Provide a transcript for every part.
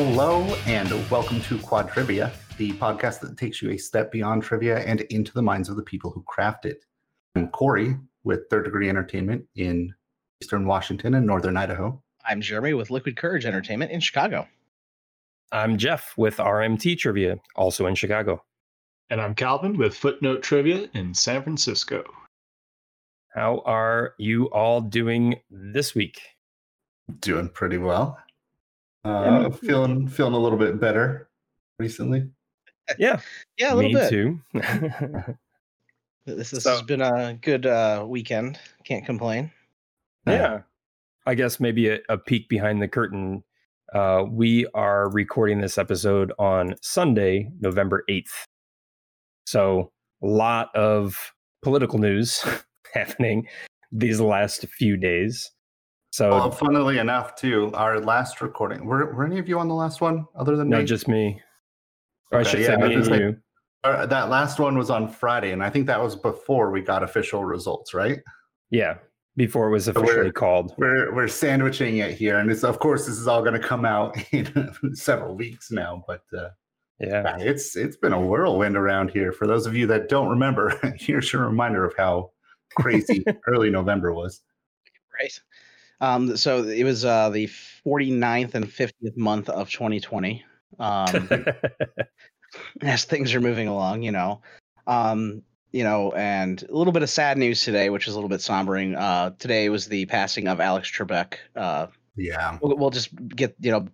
Hello, and welcome to Quadrivia, the podcast that takes you a step beyond trivia and into the minds of the people who craft it. I'm Corey with Third Degree Entertainment in Eastern Washington and Northern Idaho. I'm Jeremy with Liquid Courage Entertainment in Chicago. I'm Jeff with RMT Trivia, also in Chicago. And I'm Calvin with Footnote Trivia in San Francisco. How are you all doing this week? Doing pretty well. Uh, feeling feeling a little bit better recently. Yeah, Yeah, a little me bit. too. This, this So- has been a good uh, weekend. Can't complain. yeah, I guess maybe a, a peek behind the curtain. Uh, we are recording this episode on Sunday, November eighth. So a lot of political news happening these last few days. So Well, funnily enough, too, our last recording. Were, were any of you on the last one other than me? no, me? just me. Or I should yeah, say I me and gonna say- you. Uh, that last one was on Friday, and I think that was before we got official results, right? Yeah, before it was we're- officially called. We're we're sandwiching it here, and it's of course this is all going to come out in several weeks now. But uh, Yeah. yeah, it's it's been a whirlwind around here. For those of you that don't remember, here's your reminder of how crazy early November was. Right. Um, so it was uh, the 49th and 50th month of 2020. Um, as things are moving along, you know. Um, you know, and a little bit of sad news today, which is a little bit sombering. Uh, today was the passing of Alex Trebek. Uh, Yeah, we'll, we'll just get you know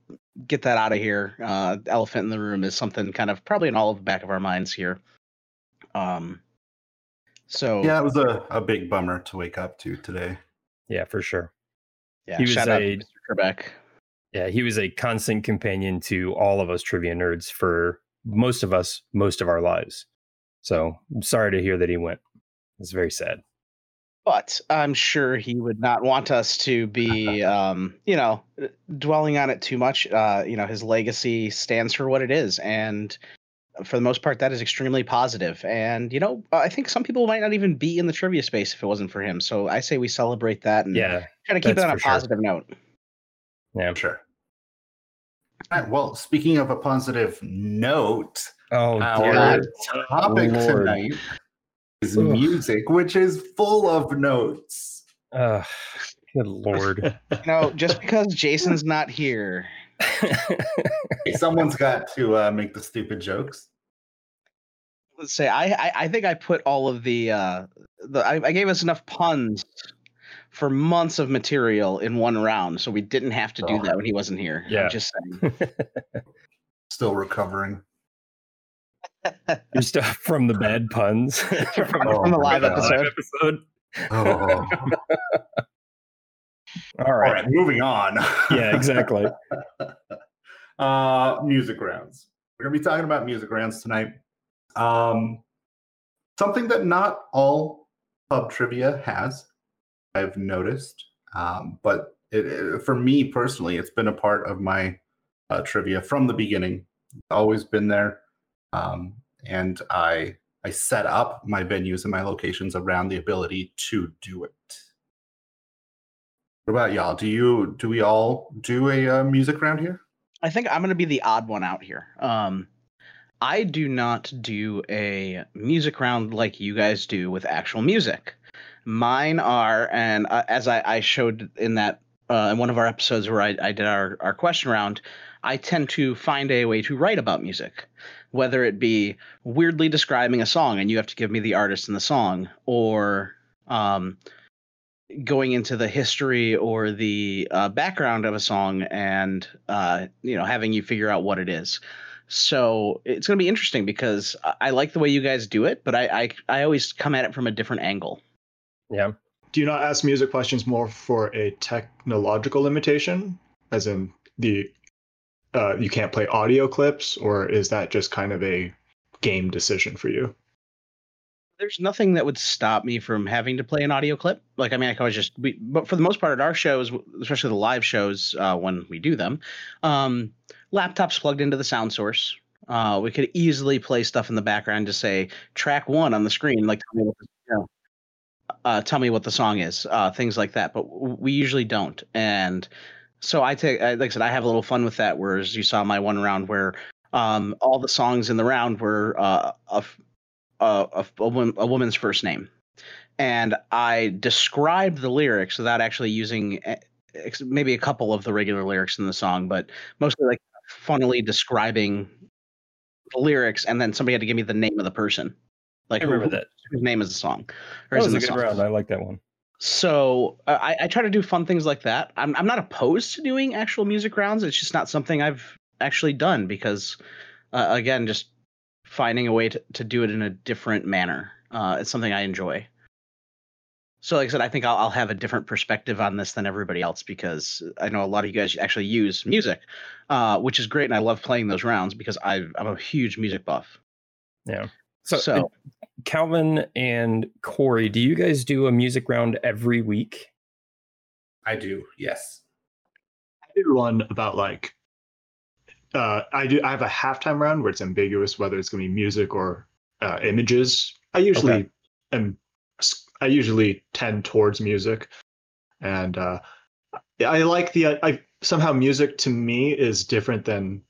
get that out of here. Uh, elephant in the room is something kind of probably in all of the back of our minds here. Um, so yeah, it was a, a big bummer to wake up to today. yeah, for sure. Yeah, he was shout out a- to Mr. Trebek. Yeah, he was a constant companion to all of us trivia nerds for most of us, most of our lives. So I'm sorry to hear that he went. It's very sad. But I'm sure he would not want us to be, um, you know, dwelling on it too much. Uh, you know, his legacy stands for what it is, and for the most part, that is extremely positive. And you know, I think some people might not even be in the trivia space if it wasn't for him. So I say we celebrate that and Yeah, try to keep it on a for sure. positive note. yeah. I'm sure. All right, well, speaking of a positive note, Oh, our dear. topic Lord. tonight is Ugh. music, which is full of notes. Ugh, good lord. You know, just because Jason's not here, Hey, Someone's got to uh, make the stupid jokes. let's say I, I I think I put all of the uh the I, I gave us enough puns for months of material in one round, so we didn't have to do Oh. that when he wasn't here. Yeah. I'm just saying. Still recovering. You're still from the bad puns from, Oh from the live God. episode. episode. Oh. All All right. right, moving on. Yeah, exactly. uh, music rounds. We're gonna be talking about music rounds tonight. Um, something that not all pub trivia has, I've noticed. Um, but it, it- for me personally, it's been a part of my uh, trivia from the beginning. Always been there, um, and I I set up my venues and my locations around the ability to do it. What about y'all? Do you do we all do a uh, music round here? I think I'm gonna be the odd one out here. Um I do not do a music round like you guys do with actual music. Mine are, and uh, as I, I showed in that uh, in one of our episodes where I, I did our, our question round, I tend to find a way to write about music, whether it be weirdly describing a song and you have to give me the artist and the song, or um, going into the history or the uh, background of a song and uh, you know having you figure out what it is. So it's going to be interesting because I, I like the way you guys do it, but I, I I always come at it from a different angle. Yeah. Do you not ask music questions more for a technological limitation, as in the uh, you can't play audio clips, or is that just kind of a game decision for you? There's nothing that would stop me from having to play an audio clip. Like I mean, I could always just. We, but for the most part, at our shows, especially the live shows uh, when we do them, um, laptops plugged into the sound source. Uh, we could easily play stuff in the background to say track one on the screen, like tell me what the, you know, uh, tell me what the song is, uh, things like that. But we usually don't, and So I take, like I said, I have a little fun with that. Whereas you saw my one round where um, all the songs in the round were uh, a, a, a woman's first name, and I described the lyrics without actually using eh, maybe a couple of the regular lyrics in the song, but mostly like funnily describing the lyrics, and then somebody had to give me the name of the person. Like I remember who, that. whose name is the song. That or is was a good song. round. I like that one. So uh, I, I try to do fun things like that. I'm I'm not opposed to doing actual music rounds. It's just not something I've actually done because, uh, again, just finding a way to, to do it in a different manner. Uh, it's something I enjoy. So, like I said, I think I'll, I'll have a different perspective on this than everybody else because I know a lot of you guys actually use music, uh, which is great, and I love playing those rounds because I, I'm a huge music buff. Yeah. So, So- Calvin and Corey, do you guys do a music round every week? I do. Yes. I do one about like uh I do I have a halftime round where it's ambiguous whether it's gonna be music or uh images. I usually Okay. am I usually tend towards music. And uh I like the I somehow music to me is different than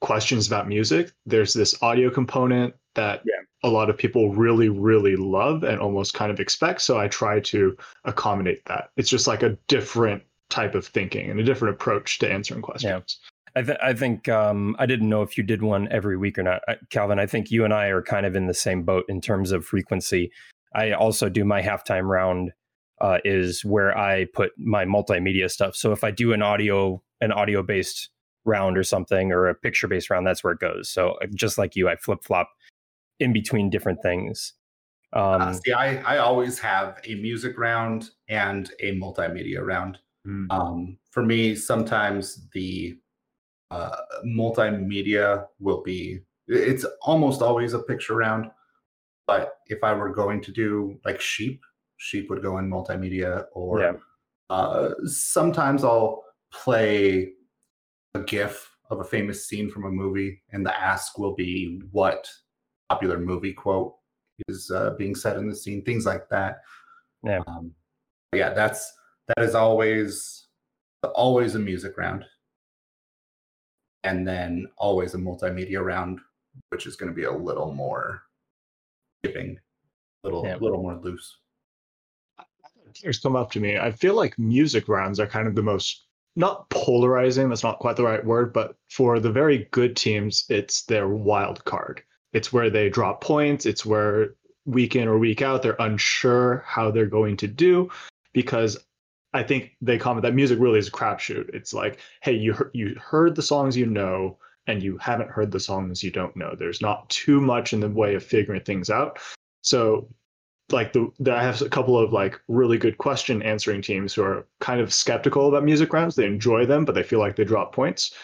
questions about music. There's this audio component that Yeah. a lot of people really, really love and almost kind of expect. So I try to accommodate that. It's just like a different type of thinking and a different approach to answering questions. I, th- I think um, I didn't know if you did one every week or not, I, Calvin. I think you and I are kind of in the same boat in terms of frequency. I also do my halftime round uh, is where I put my multimedia stuff. So if I do an audio an audio based round or something or a picture based round, that's where it goes. So uh, just like you, I flip flop in between different things. Um, Uh, see, I, I always have a music round and a multimedia round. Mm. Um, for me, sometimes the uh, multimedia will be, it's almost always a picture round. But if I were going to do like sheep, sheep would go in multimedia or Yeah. uh, sometimes I'll play a GIF of a famous scene from a movie, and the ask will be what popular movie quote is uh, being said in the scene, things like that. Yeah. Um, yeah, that's that is always always a music round, and then always a multimedia round, which is going to be a little more giving, little Yeah. little more loose. Tears come up to me. I feel like music rounds are kind of the most not polarizing, that's not quite the right word, but for the very good teams, it's their wild card. It's where they drop points, it's where week in or week out they're unsure how they're going to do because I think they comment that music really is a crapshoot. It's like, hey, you you heard the songs you know and you haven't heard the songs you don't know. There's not too much in the way of figuring things out. So like the, the I have a couple of like really good question answering teams who are kind of skeptical about music rounds. They enjoy them, but they feel like they drop points.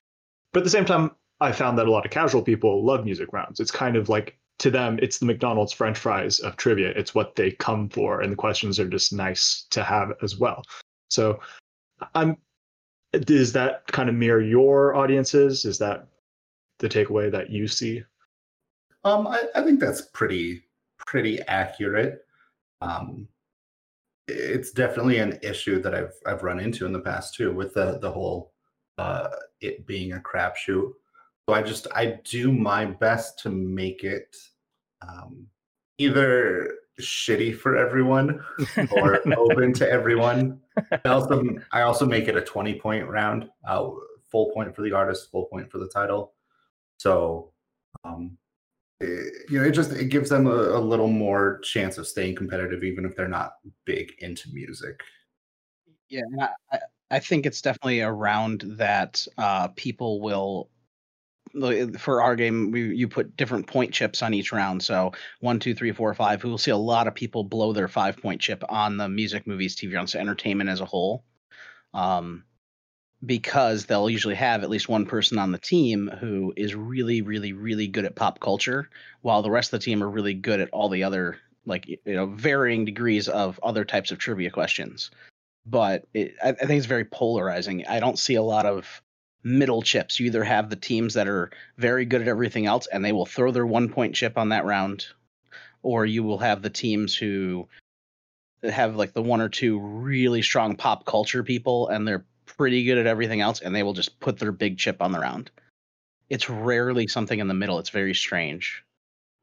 But at the same time, I found that a lot of casual people love music rounds. It's kind of like to them, it's the McDonald's French fries of trivia. It's what they come for, and the questions are just nice to have as well. So, I'm. Does that kind of mirror your audiences? Is that the takeaway that you see? Um, I, I think that's pretty pretty accurate. Um, it's definitely an issue that I've I've run into in the past too, with the the whole uh, it being a crapshoot. So I just I do my best to make it um, either shitty for everyone or open to everyone. I also I also make it a twenty point round, uh, full point for the artist, full point for the title. So um, it- you know, it just it gives them a, a little more chance of staying competitive, even if they're not big into music. Yeah, I, I, think it's definitely a round that uh, people will. For our game, we you put different point chips on each round. So one, two, three, four, five. We will see a lot of people blow their five point chip on the music, movies, TV rounds, so entertainment as a whole. Um, because they'll usually have at least one person on the team who is really, really, really good at pop culture, while the rest of the team are really good at all the other, like you know, varying degrees of other types of trivia questions but it, I, I think it's very polarizing. I don't see a lot of middle chips. You either have the teams that are very good at everything else and they will throw their one point chip on that round, or you will have the teams who have like the one or two really strong pop culture people and they're pretty good at everything else, and they will just put their big chip on the round. It's rarely something in the middle. It's very strange.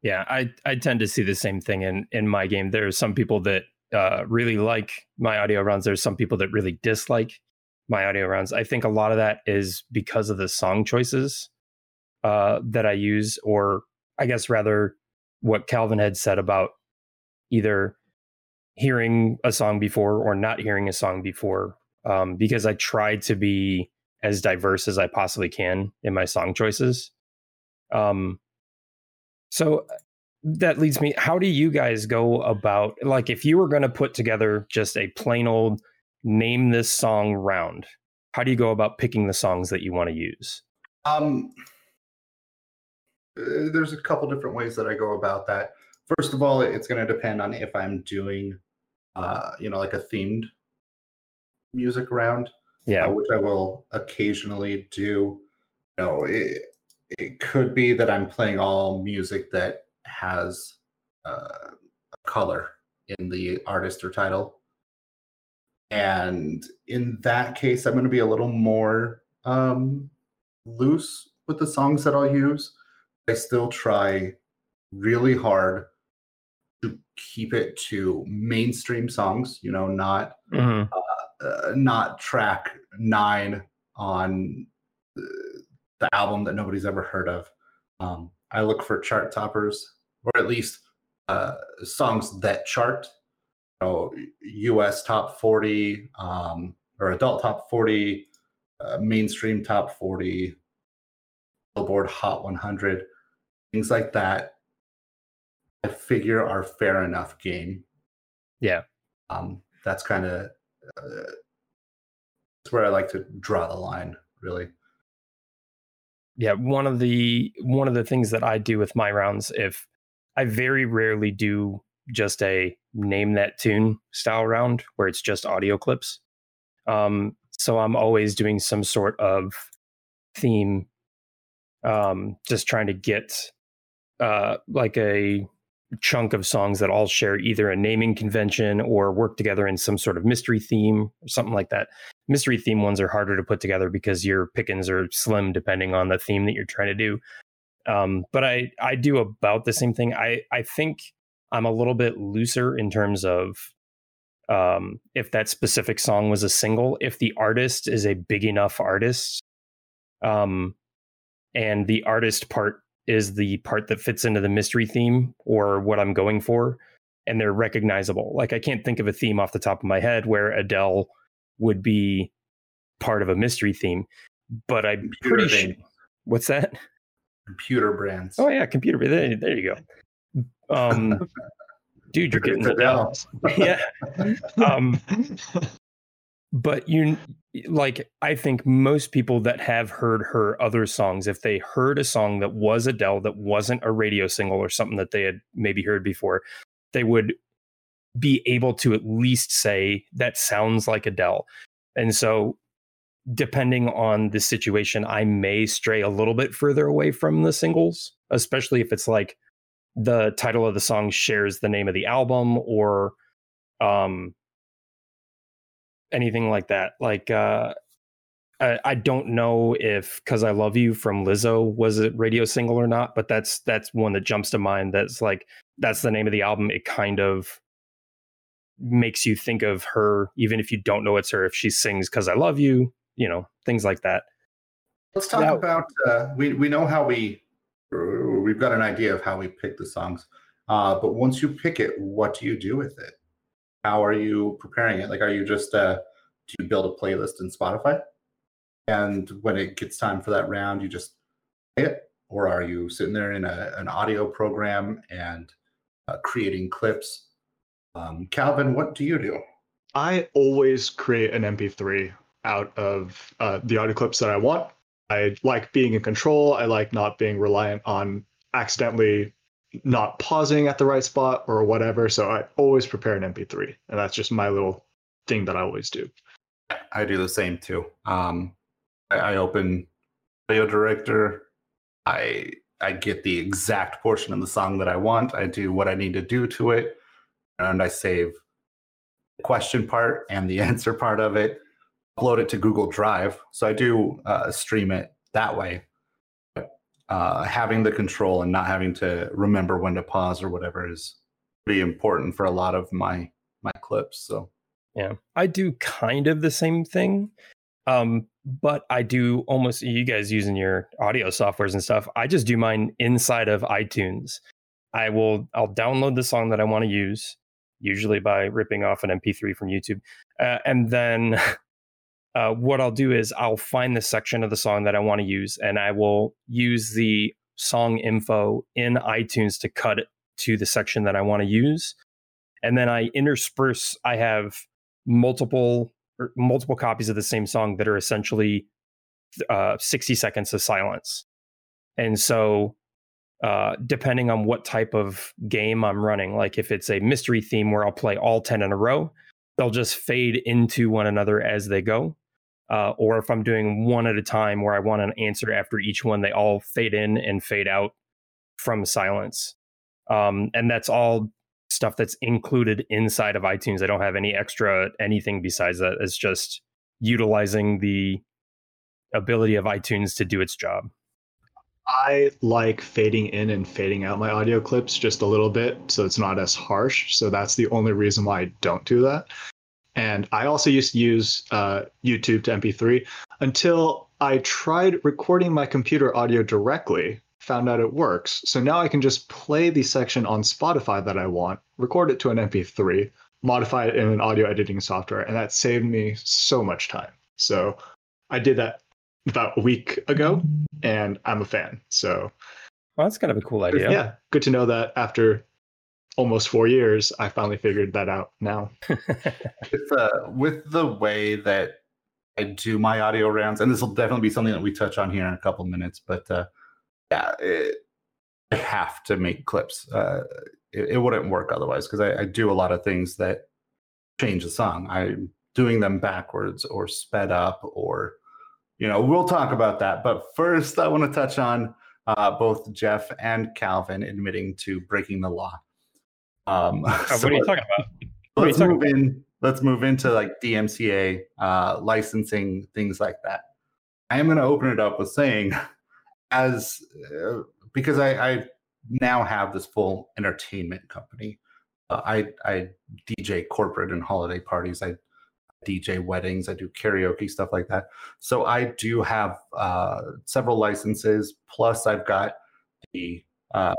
Yeah, I I tend to see the same thing in in my game. There are some people that uh, really like my audio rounds. There's some people that really dislike my audio rounds. I think a lot of that is because of the song choices uh, that I use, or I guess rather what Calvin had said about either hearing a song before or not hearing a song before. Um, because I try to be as diverse as I possibly can in my song choices. Um, so that leads me how do you guys go about like if you were going to put together just a plain old name this song round how do you go about picking the songs that you want to use Um, uh, there's a couple different ways that I go about that. First of all, it's going to depend on if I'm doing, uh, you know, like a themed music round, yeah uh, which I will occasionally do. You know, it, it could be that I'm playing all music that has uh, a color in the artist or title. And in that case, I'm going to be a little more um, loose with the songs that I'll use. I still try really hard to keep it to mainstream songs, you know, not Mhm. uh, not track nine on the, the album that nobody's ever heard of. Um, I look for chart toppers, or at least uh, songs that chart. Know, U.S. top forty um, or adult top forty, uh, mainstream top forty, Billboard Hot 100, things like that. I figure are fair enough game. Yeah. Um, that's kind of uh, that's where I like to draw the line, really. yeah one of the one of the things that i do with my rounds if i very rarely do just a name that tune style round where it's just audio clips um so i'm always doing some sort of theme um just trying to get uh like a chunk of songs that all share either a naming convention or work together in some sort of mystery theme or something like that mystery theme ones are harder to put together because your pickings are slim depending on the theme that you're trying to do. Um, but I I do about the same thing. I I think I'm a little bit looser in terms of um, if that specific song was a single, if the artist is a big enough artist, um, and the artist part is the part that fits into the mystery theme or what I'm going for, and they're recognizable. Like I can't think of a theme off the top of my head where Adele would be part of a mystery theme, but I'm Computer pretty sure. What's that? Computer brands. Oh yeah, computer. There, there you go. Um, dude, you're getting Adele. Adele. yeah. Um, but you like I think most people that have heard her other songs, if they heard a song that was Adele that wasn't a radio single or something that they had maybe heard before, they would be able to at least say that sounds like Adele. And so depending on the situation, I may stray a little bit further away from the singles, especially if it's like the title of the song shares the name of the album or um anything like that. Like uh I, I don't know if "Cuz I Love You" from Lizzo was a radio single or not, but that's that's one that jumps to mind. That's like that's the name of the album. It kind of makes you think of her, even if you don't know it's her. If she sings "Cuz I Love You," you know things like that. Let's talk Now- about. Uh, we we know how we we've got an idea of how we pick the songs, uh, but once you pick it, what do you do with it? How are you preparing it? Like, are you just uh, do you build a playlist in Spotify, and when it gets time for that round, you just play it, or are you sitting there in a, an audio program and uh, creating clips? Um, Calvin, what do you do? I always create an MP3 out of uh, the audio clips that I want. I like being in control. I like not being reliant on accidentally not pausing at the right spot or whatever. So I always prepare an MP3, and that's just my little thing that I always do. I do the same too. Um, I, I open Audio Director. I I get the exact portion of the song that I want. I do what I need to do to it, and I save the question part and the answer part of it. Upload it to Google Drive. So I do uh, stream it that way. Uh, having the control and not having to remember when to pause or whatever is pretty important for a lot of my my clips. So yeah, I do kind of the same thing. Um, but I do almost you guys using your audio softwares and stuff. I just do mine inside of iTunes. I will I'll download the song that I want to use, usually by ripping off an MP3 from YouTube, uh, and then uh, what I'll do is I'll find the section of the song that I want to use, and I will use the song info in iTunes to cut it to the section that I want to use, and then I intersperse. I have multiple multiple copies of the same song that are essentially uh, 60 seconds of silence. And so, uh, depending on what type of game I'm running, like if it's a mystery theme where I'll play all 10 in a row, they'll just fade into one another as they go. Uh, or if I'm doing one at a time where I want an answer after each one, they all fade in and fade out from silence. Um, and that's all stuff that's included inside of iTunes. I don't have any extra anything besides that. It's just utilizing the ability of iTunes to do its job. I like fading in and fading out my audio clips just a little bit so it's not as harsh. So that's the only reason why I don't do that. And I also used to use uh, YouTube to MP3 until I tried recording my computer audio directly found out it works. So now I can just play the section on Spotify that I want, record it to an MP3, modify it in an audio editing software, and that saved me so much time. So I did that about a week ago, and I'm a fan. So well, that's kind of a cool idea. Yeah, good to know that after almost four years, I finally figured that out now. with, uh, with the way that I do my audio rounds, and this will definitely be something that we touch on here in a couple minutes, but uh, yeah, it, I have to make clips. Uh, it, it, wouldn't work otherwise because I, I, do a lot of things that change the song. I'm doing them backwards or sped up, or you know, we'll talk about that. But first, I want to touch on uh, both Jeff and Calvin admitting to breaking the law. Um, oh, so what are you talking about? Let's move about? in. Let's move into like DMCA uh, licensing things like that. I am going to open it up with saying as uh, because I, I now have this full entertainment company. Uh, I I DJ corporate and holiday parties. I DJ weddings. I do karaoke stuff like that. So I do have uh, several licenses. Plus, I've got the uh,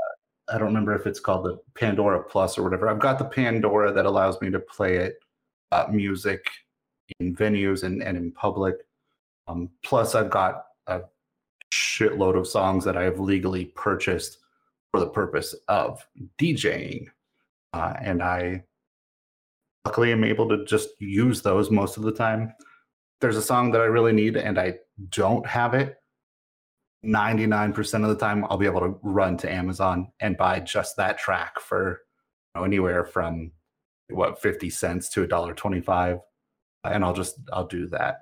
I don't remember if it's called the Pandora Plus or whatever. I've got the Pandora that allows me to play it uh, music in venues and, and in public. Um, plus, I've got a shitload of songs that I have legally purchased for the purpose of DJing. Uh, and I luckily am able to just use those most of the time. There's a song that I really need and I don't have it. 99% of the time, I'll be able to run to Amazon and buy just that track for you know, anywhere from what 50 cents to a dollar 25 and I'll just I'll do that.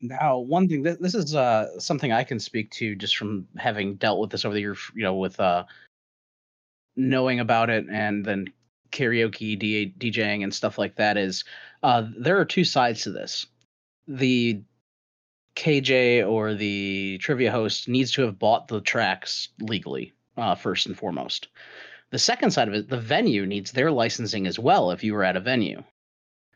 Now, one thing this, this is uh, something I can speak to just from having dealt with this over the years, you know, with uh, knowing about it and then karaoke, DJing, and stuff like that. Is uh, there are two sides to this. The KJ or the trivia host needs to have bought the tracks legally, uh, first and foremost. The second side of it, the venue needs their licensing as well if you were at a venue.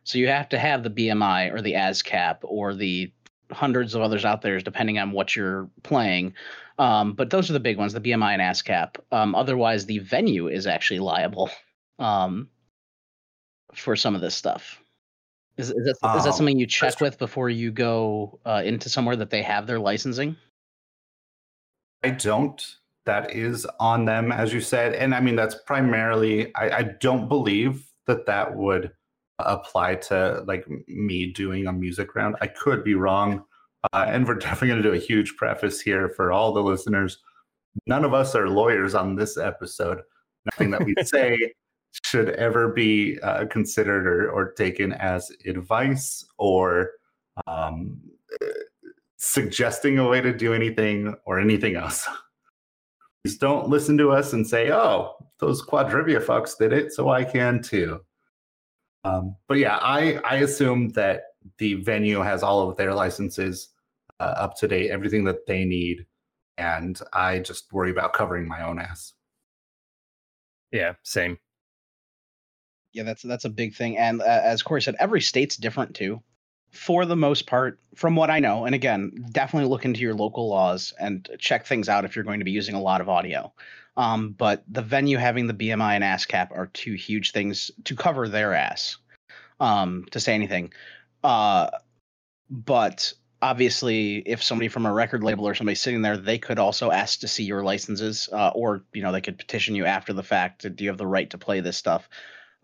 So you have to have the BMI or the ASCAP or the hundreds of others out there, depending on what you're playing. Um, but those are the big ones, the BMI and ASCAP. Um, otherwise, the venue is actually liable um, for some of this stuff. Is, is, that um, something you check with before you go uh, into somewhere that they have their licensing? I don't. That is on them, as you said. And I mean, that's primarily, I, I don't believe that that would apply to like me doing a music round. I could be wrong. Uh, and we're definitely going to do a huge preface here for all the listeners. None of us are lawyers on this episode. Nothing that we say should ever be uh, considered or, or, taken as advice or um, suggesting a way to do anything or anything else. Please don't listen to us and say, oh, those quadrivia fucks did it, so I can too. Um, but yeah, I I assume that the venue has all of their licenses uh, up to date, everything that they need, and I just worry about covering my own ass. Yeah, same. Yeah, that's that's a big thing. And uh, as Corey said, every state's different too. For the most part, from what I know, and again, definitely look into your local laws and check things out if you're going to be using a lot of audio. Um, but the venue having the BMI and ASCAP are two huge things to cover their ass. Um, to say anything. Uh, but obviously, if somebody from a record label or somebody sitting there, they could also ask to see your licenses, uh, or you know, they could petition you after the fact. Do you have the right to play this stuff?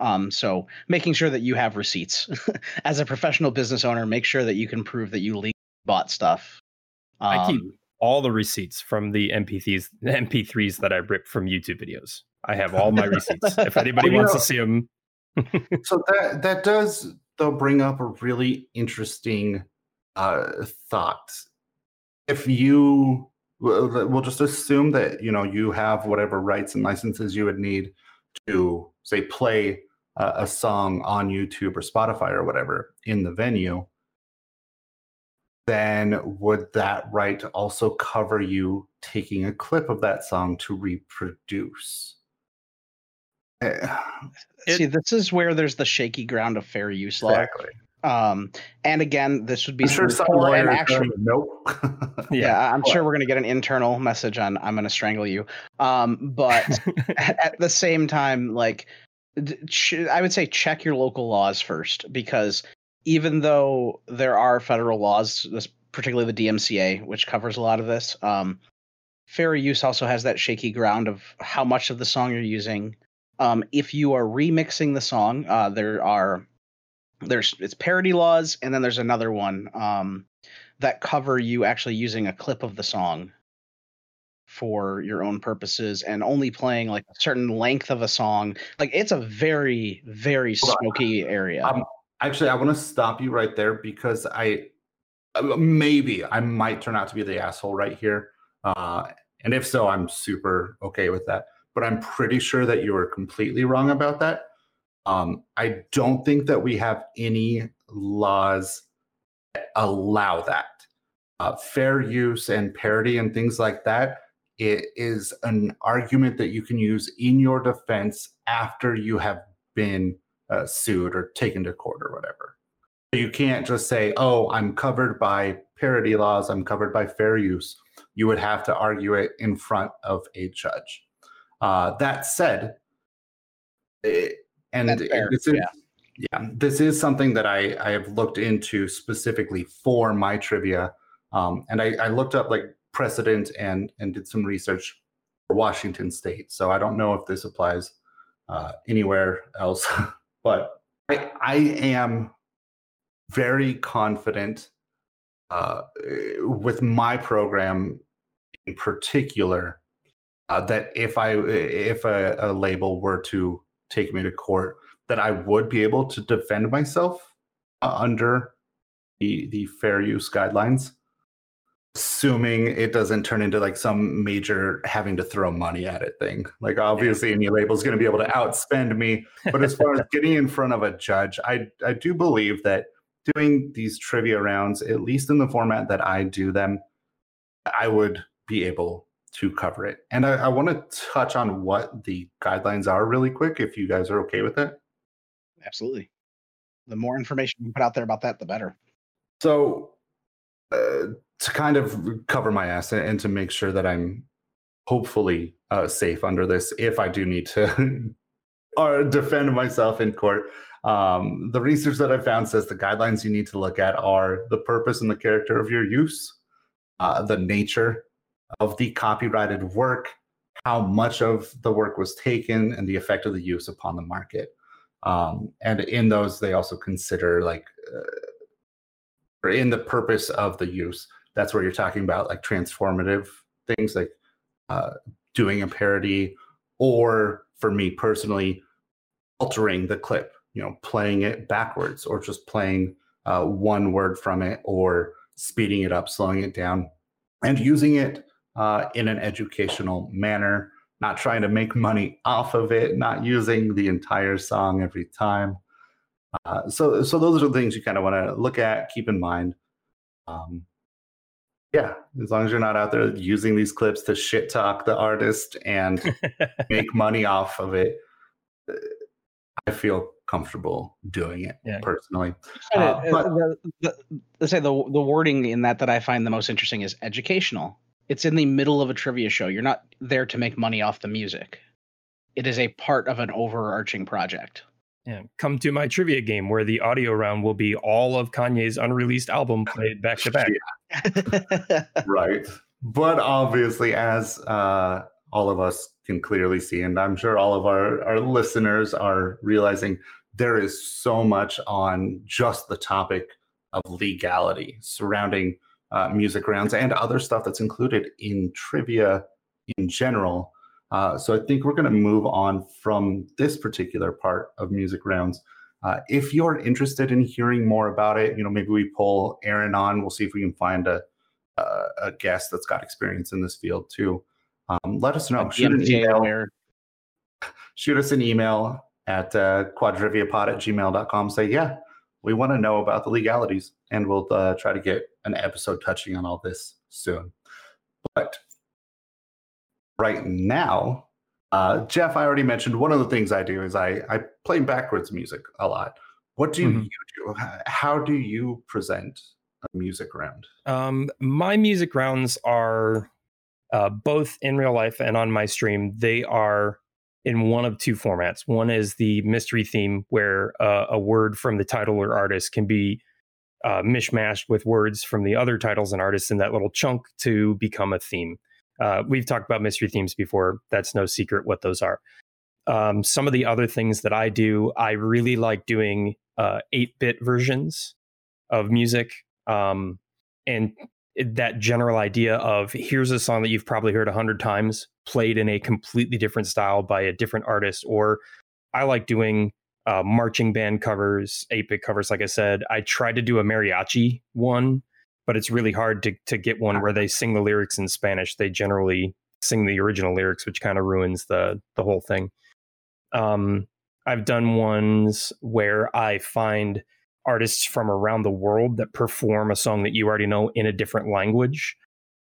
Um, so making sure that you have receipts as a professional business owner, make sure that you can prove that you legally bought stuff. Um, I keep Um, all the receipts from the MP3s, MP3s that I ripped from YouTube videos. I have all my receipts. If anybody Well, wants know- to see them, so that that does though bring up a really interesting uh thought if you we'll we'll just assume that you know you have whatever rights and licenses you would need to say play a, a song on youtube or spotify or whatever in the venue then would that right also cover you taking a clip of that song to reproduce Eh, It- See, this is where there's the shaky ground of fair use law. exactly Um, and again, this would be I'm sure some for an lawyers actual. are, nope. Yeah, I'm sure we're gonna get an internal message on "I'm gonna strangle you." Um, but at, at the same time, like, I would say check your local laws first because even though there are federal laws, particularly the DMCA, which covers a lot of this, um, fair use also has that shaky ground of how much of the song you're using. Um, if you are remixing the song, uh, there are there's it's parody laws, and then there's another one um, that cover you actually using a clip of the song for your own purposes and only playing like a certain length of a song. Like it's a very very smoky area. Um, Actually, I want to stop you right there because I uh, maybe I might turn out to be the asshole right here. Uh, and if so, I'm super okay with that. But I'm pretty sure that you are completely wrong about that. Um, I don't think that we have any laws that allow that. Uh, fair use and parody and things like that. It is an argument that you can use in your defense after you have been uh, sued or taken to court or whatever. You can't just say, "Oh, I'm covered by parody laws. I'm covered by fair use." You would have to argue it in front of a judge. Uh, that said, eh, and this is yeah. yeah, this is something that I I have looked into specifically for my trivia, um, and I, I looked up like precedent and and did some research for Washington State. So I don't know if this applies uh, anywhere else, but I I am very confident uh, with my program in particular uh, that if I if a, a label were to take me to court, that I would be able to defend myself under the the fair use guidelines, assuming it doesn't turn into like some major having to throw money at it thing. Like obviously, any label is going to be able to outspend me, but as far as getting in front of a judge, I I do believe that doing these trivia rounds, at least in the format that I do them, I would be able to cover it. And I, I want to touch on what the guidelines are really quick, if you guys are okay with it. Absolutely. The more information you put out there about that, the better. So, uh, to kind of cover my ass and, to make sure that I'm hopefully uh, safe under this, if I do need to or defend myself in court, um, the research that I found says the guidelines you need to look at are the purpose and the character of your use, uh, the nature of the copyrighted work, how much of the work was taken, and the effect of the use upon the market. Um, and in those, they also consider like uh, in the purpose of the use. That's where you're talking about like transformative things like uh, doing a parody, or for me personally, altering the clip, you know, playing it backwards or just playing uh, one word from it or speeding it up, slowing it down, and using it uh, in an educational manner, not trying to make money off of it, not using the entire song every time. Uh, so, so those are the things you kind of want to look at, keep in mind. Um, yeah, as long as you're not out there using these clips to shit talk the artist and make money off of it, uh, I feel comfortable doing it Yeah. personally. Uh, Uh, but- the, the, let's say the the wording in that that I find the most interesting is educational. It's in the middle of a trivia show. You're not there to make money off the music. It is a part of an overarching project. Yeah, come to my trivia game where the audio round will be all of Kanye's unreleased album played back to back. right. But obviously as uh, all of us can clearly see and i'm sure all of our, our listeners are realizing there is so much on just the topic of legality surrounding uh, music rounds and other stuff that's included in trivia in general uh, so i think we're going to move on from this particular part of music rounds uh, if you're interested in hearing more about it you know maybe we pull aaron on we'll see if we can find a uh, a guest that's got experience in this field too. Um, let us know. Shoot, an email, shoot us an email at uh, quadriviapod at gmail.com. Say, yeah, we want to know about the legalities, and we'll uh, try to get an episode touching on all this soon. But right now, uh, Jeff, I already mentioned one of the things I do is I, I play backwards music a lot. What do Mhm. you do? How do you present a music round? Um, my music rounds are uh, both in real life and on my stream. They are in one of two formats. One is the mystery theme, where uh, a word from the title or artist can be uh, mishmashed with words from the other titles and artists in that little chunk to become a theme. Uh, we've talked about mystery themes before. That's no secret what those are. Um, some of the other things that I do, I really like doing uh, 8-bit versions of music um, and that general idea of here's a song that you've probably heard a hundred times played in a completely different style by a different artist or i like doing uh, marching band covers 8-bit covers like i said i tried to do a mariachi one but it's really hard to, to get one where they sing the lyrics in spanish. They generally sing the original lyrics which kind of ruins the the whole thing. Um, i've done ones where i find artists from around the world that perform a song that you already know in a different language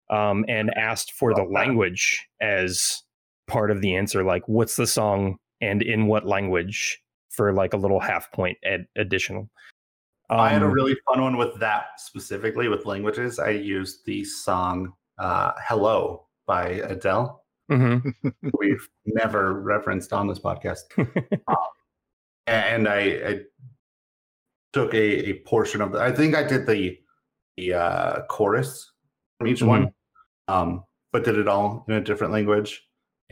um, and asked for the language as part of the answer like what's the song and in what language? for like a little half point ad- additional I had a Um, really fun one with that specifically with languages. I used the song uh, "Hello" by Adele. mhm. We've never referenced on this podcast, and I, I took a, a portion of the. I think I did the the uh, chorus from each one, um, but did it all in a different language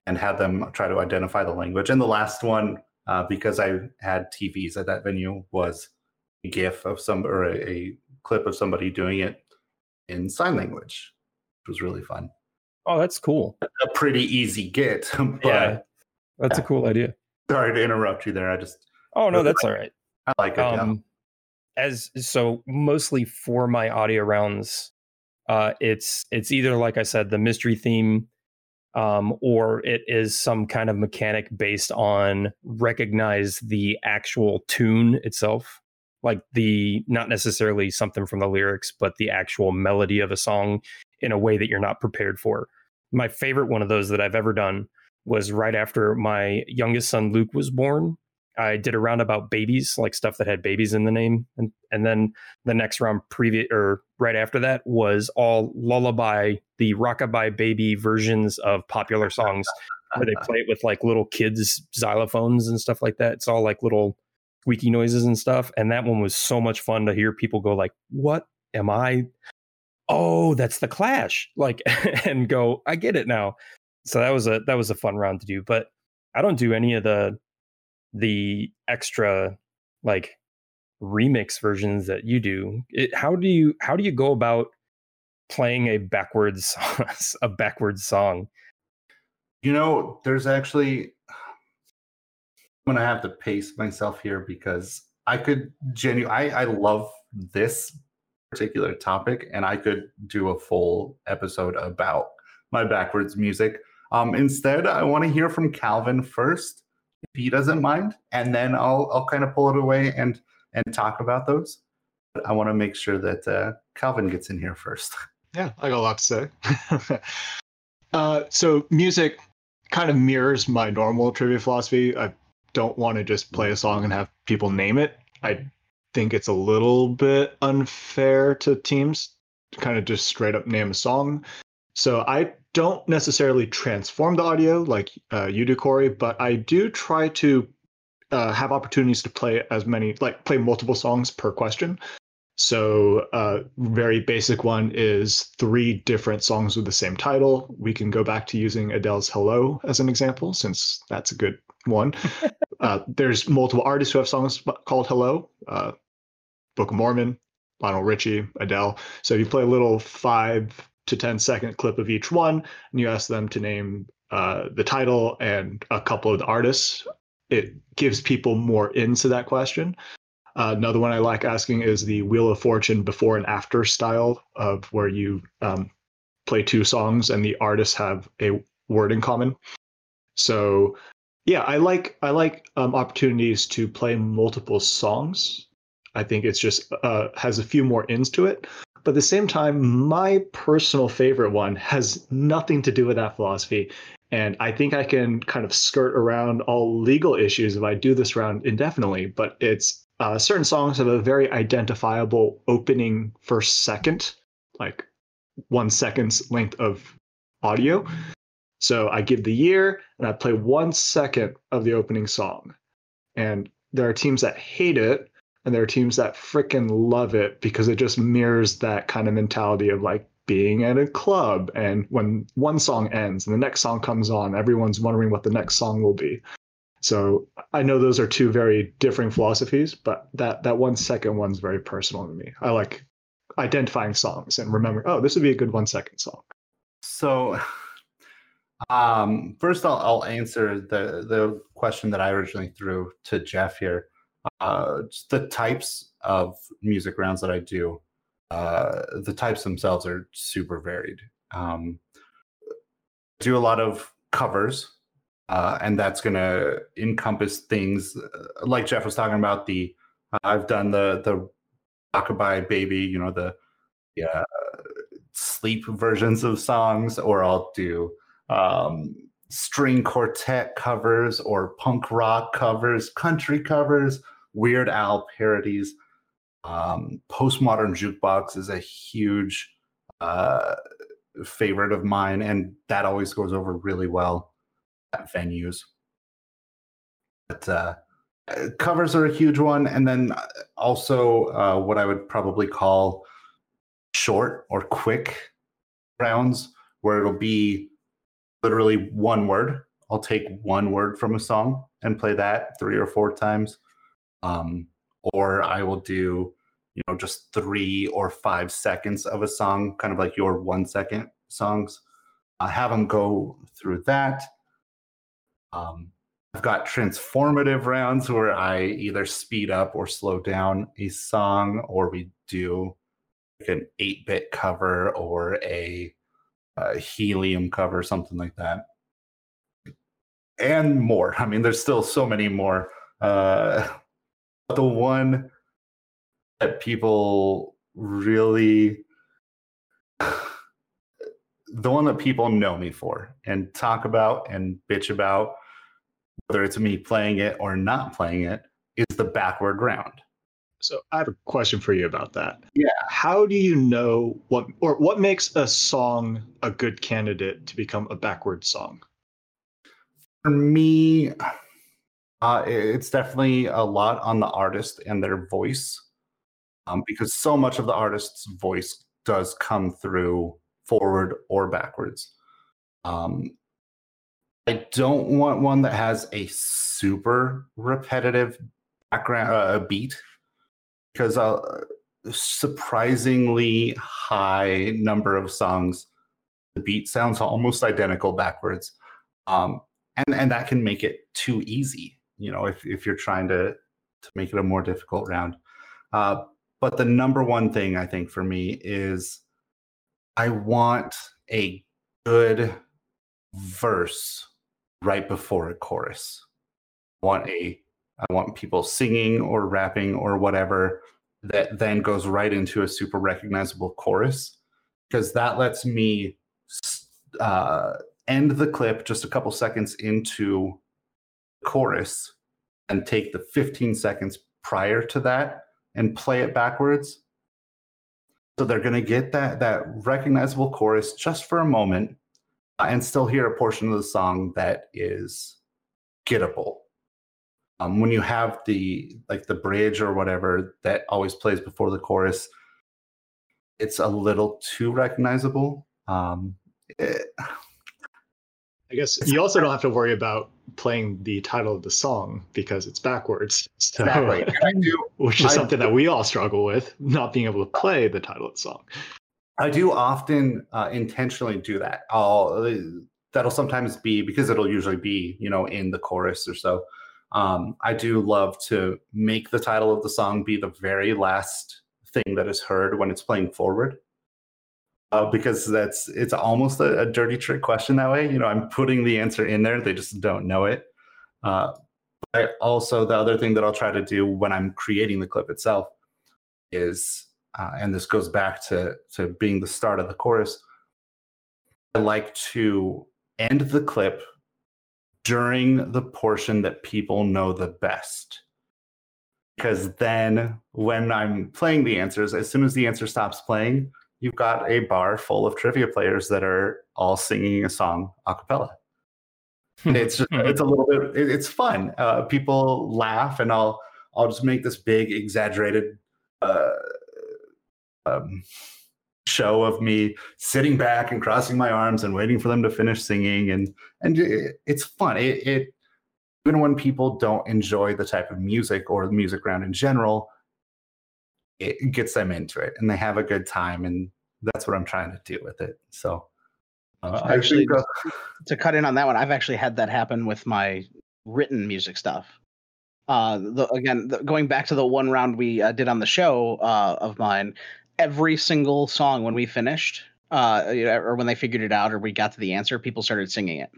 and had them try to identify the language. And the last one, uh, because I had TVs at that venue, was GIF of some or a, a clip of somebody doing it in sign language, which was really fun. oh that's cool A pretty easy get, but yeah that's a cool idea sorry to interrupt you there. I just oh no that's all right I like it. yeah. um as so mostly for my audio rounds uh it's it's either like i said the mystery theme um or it is some kind of mechanic based on recognize the actual tune itself like the not necessarily something from the lyrics but the actual melody of a song in a way that you're not prepared for my favorite one of those that i've ever done was right after my youngest son luke was born I did a round about babies, like stuff that had babies in the name, and and then the next round, previous or right after that, was all lullaby, the rockabye baby versions of popular songs, where they play it with like little kids xylophones and stuff like that. It's all like little squeaky noises and stuff, and that one was so much fun to hear people go like, "What am I? Oh, that's the Clash!" Like, and go, "I get it now." So that was a that was a fun round to do, but I don't do any of the the extra like remix versions that you do it, how do you how do you go about playing a backwards a backwards song You know, there's actually I'm gonna have to pace myself here because I could genu I, I love this particular topic and I could do a full episode about my backwards music. Um, instead, I want to hear from Calvin first, if he doesn't mind, and then I'll I'll kind of pull it away and and talk about those. But I want to make sure that uh, Calvin gets in here first. Yeah, I got a lot to say. uh, so music kind of mirrors my normal trivia philosophy. I don't want to just play a song and have people name it. I think it's a little bit unfair to teams to kind of just straight up name a song. So I don't necessarily transform the audio like uh, you do, Corey, but I do try to uh, have opportunities to play as many, like play multiple songs per question. So, uh, very basic one is three different songs with the same title. We can go back to using Adele's "Hello" as an example, since that's a good one. uh, there's multiple artists who have songs called "Hello." Uh, Book of Mormon, Lionel Richie, Adele. So if you play a little five to ten second clip of each one, and you ask them to name uh, the title and a couple of the artists, it gives people more into that question. Uh, another one I like asking is the Wheel of Fortune before and after style of where you um, play two songs and the artists have a word in common. So, yeah, I like I like um, opportunities to play multiple songs. I think it's just uh, has a few more ins to it. But at the same time, my personal favorite one has nothing to do with that philosophy. And I think I can kind of skirt around all legal issues if I do this round indefinitely. But it's uh, certain songs have a very identifiable opening first second, like one second's length of audio. So I give the year and I play one second of the opening song. And there are teams that hate it, and there are teams that freaking love it because it just mirrors that kind of mentality of like being at a club. And when one song ends and the next song comes on, everyone's wondering what the next song will be. So I know those are two very differing philosophies, but that that one second one's very personal to me. I like identifying songs and remembering, oh, this would be a good one second song. So um first I'll I'll answer the the question that I originally threw to Jeff here. Uh the types of music rounds that I do. Uh the types themselves are super varied. Um do a lot of covers uh, and that's going to encompass things uh, like Jeff was talking about. The uh, I've done the the rockabye baby, you know, the yeah sleep versions of songs, or I'll do um, string quartet covers or punk rock covers, country covers, Weird Al parodies. Um, postmodern jukebox is a huge uh, favorite of mine, and that always goes over really well venues. But uh, covers are a huge one, and then uh, also uh, what I would probably call short or quick rounds, where it'll be literally one word. I'll take one word from a song and play that three or four times, um, or I will do you know just three or five seconds of a song, kind of like your one second songs. I have them go through that um, I've got transformative rounds where I either speed up or slow down a song, or we do like an 8 bit cover or a, a helium cover, something like that. And more. I mean, there's still so many more. Uh, the one that people really the one that people know me for and talk about and bitch about whether it's me playing it or not playing it, is the backward round. So I have a question for you about that. Yeah. How do you know what or what makes a song a good candidate to become a backward song? For me, uh, it's definitely a lot on the artist and their voice, um, because so much of the artist's voice does come through forward or backwards. Um, I don't want one that has a super repetitive background uh, beat because a surprisingly high number of songs the beat sounds almost identical backwards um, and and that can make it too easy you know if, if you're trying to to make it a more difficult round. Uh, but the number one thing i think for me is i want a good verse right before a chorus. I want a I want people singing or rapping or whatever that then goes right into a super recognizable chorus because that lets me uh, end the clip just a couple seconds into the chorus and take the 15 seconds prior to that and play it backwards. So they're going to get that that recognizable chorus just for a moment and still hear a portion of the song that is gettable. Um, when you have the like the bridge or whatever that always plays before the chorus, it's a little too recognizable. Um, it, I guess you also don't have to worry about playing the title of the song because it's backwards. So, exactly. do, which is I something do- that we all struggle with, not being able to play the title of the song. I do often uh, intentionally do that. I'll uh, that'll sometimes be because it'll usually be you know in the chorus or so. Um, I do love to make the title of the song be the very last thing that is heard when it's playing forward. Uh, because that's it's almost a, a dirty trick question that way. You know, I'm putting the answer in there; they just don't know it. Uh, but I also, the other thing that I'll try to do when I'm creating the clip itself is uh, and this goes back to to being the start of the chorus. I like to end the clip during the portion that people know the best. Because then when i'm playing the answers as soon as the answer stops playing you've got a bar full of trivia players that are all singing a song a cappella. It's just, it's a little bit it, it's fun. Uh, people laugh and i'll i'll just make this big exaggerated uh, um, show of me sitting back and crossing my arms and waiting for them to finish singing. And and it, it's fun. It, it even when people don't enjoy the type of music or the music round in general it gets them into it and they have a good time. And that's what i'm trying to do with it. So uh, Actually, think, uh, to cut in on that one, I've actually had that happen with my written music stuff. Uh, the, again, the, going back to the one round we uh, did on the show uh, of mine, every single song when we finished, uh, or when they figured it out, or we got to the answer, people started singing it.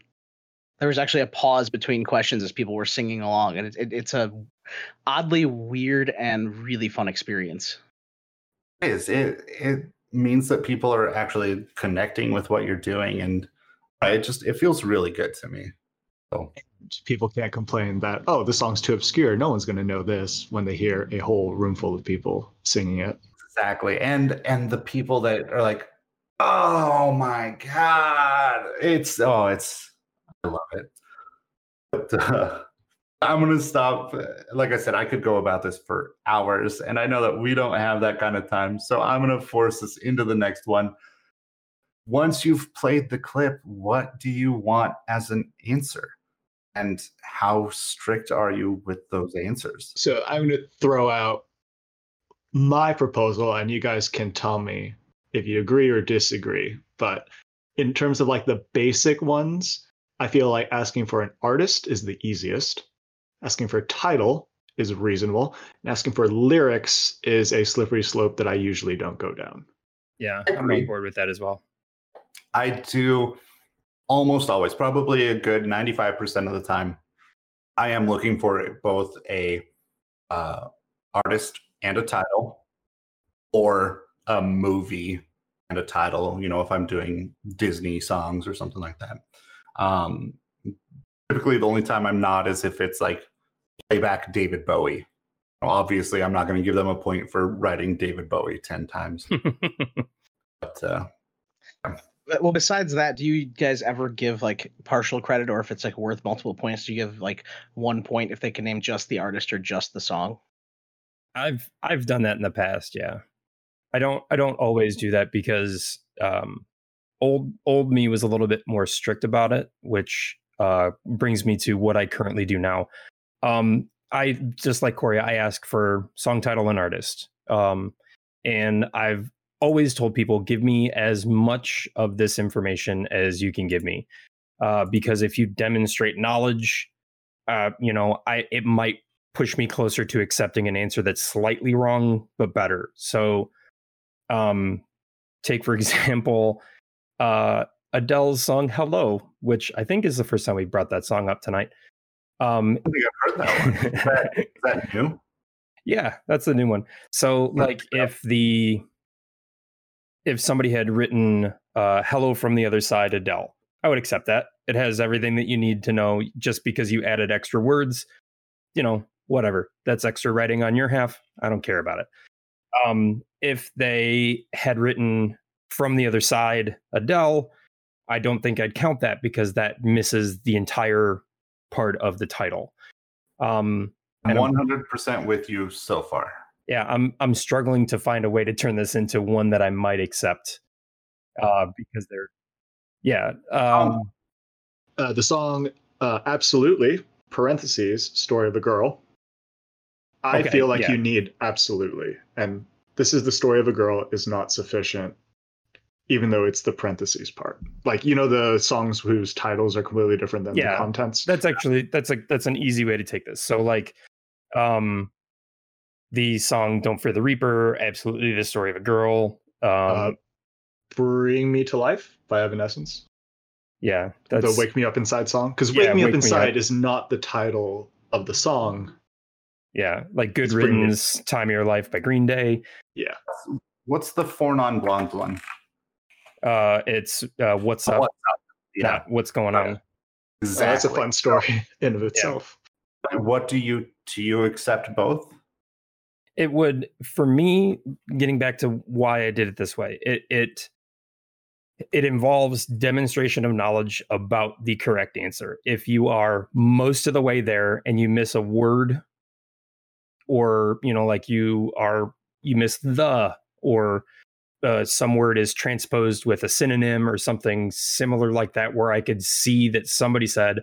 There was actually a pause between questions as people were singing along, and it, it, it's a oddly weird and really fun experience. it is it it means that people are actually connecting with what you're doing and it just it feels really good to me so People can't complain that, oh, the song's too obscure. No one's going to know this when they hear a whole room full of people singing it. Exactly and and the people that are like oh my god it's oh it's i love it. But uh, i'm gonna stop like i said i could go about this for hours and i know that we don't have that kind of time so i'm gonna force us into the next one. Once you've played the clip what do you want as an answer? And how strict are you with those answers? So I'm going to throw out my proposal, and you guys can tell me if you agree or disagree. But in terms of like the basic ones, I feel like asking for an artist is the easiest. Asking for a title is reasonable. And asking for lyrics is a slippery slope that I usually don't go down. Yeah, I I'm agree. on board with that as well. I do almost always, probably a good 95% of the time. I am looking for both a uh, artist and a title or a movie and a title, you know, if I'm doing Disney songs or something like that. Um, typically, the only time I'm not is if it's like playback David Bowie. Obviously, I'm not going to give them a point for writing David Bowie 10 times. But uh, But- Well, besides that, do you guys ever give like partial credit, or if it's like worth multiple points, do you give like one point if they can name just the artist or just the song? I've I've done that in the past, yeah. I don't I don't always do that because um old old me was a little bit more strict about it, which uh brings me to what I currently do now. Um I just like Corey, I ask for song title and artist. Um and I've always told people give me as much of this information as you can give me. Uh because if you demonstrate knowledge, uh you know, I it might push me closer to accepting an answer that's slightly wrong but better. So um take for example uh Adele's song Hello, which I think is the first time we brought that song up tonight. Um, I think I've heard that one. Is that, is that new? Yeah, that's the new one. So like if the if somebody had written uh hello from the other side Adele, I would accept that. It has everything that you need to know just because you added extra words, you know, whatever. That's extra writing on your half. I don't care about it. Um if they had written from the other side Adele, I don't think I'd count that because that misses the entire part of the title. Um I'm And I'm- 100% with you so far. yeah i'm i'm struggling to find a way to turn this into one that i might accept uh because they're yeah um Uh, the song uh, "Absolutely" (parentheses) "Story of a Girl." I Okay, feel like yeah. you need absolutely, and this is the story of a girl is not sufficient, even though it's the parentheses part. Like you know the songs whose titles are completely different than Yeah, the contents. that's actually that's like that's an easy way to take this so like um the song don't fear the reaper absolutely the story of a girl um uh, "Bring Me to Life" by Evanescence, yeah that's the "Wake Me Up Inside" song, because Yeah, "Wake Me Up Wake Me Inside" Up. is not the title of the song. Yeah like good It's Bring riddance time of your life by green day Yeah, What's the four non blonde one? uh it's uh what's up What's up? Yeah, not what's going on So that's a fun story in of itself. What do you do? You accept both? it would for me getting back to why i did it this way it it it involves demonstration of knowledge about the correct answer if you are most of the way there and you miss a word or you know like you are you miss the or uh, some word is transposed with a synonym or something similar like that where i could see that somebody said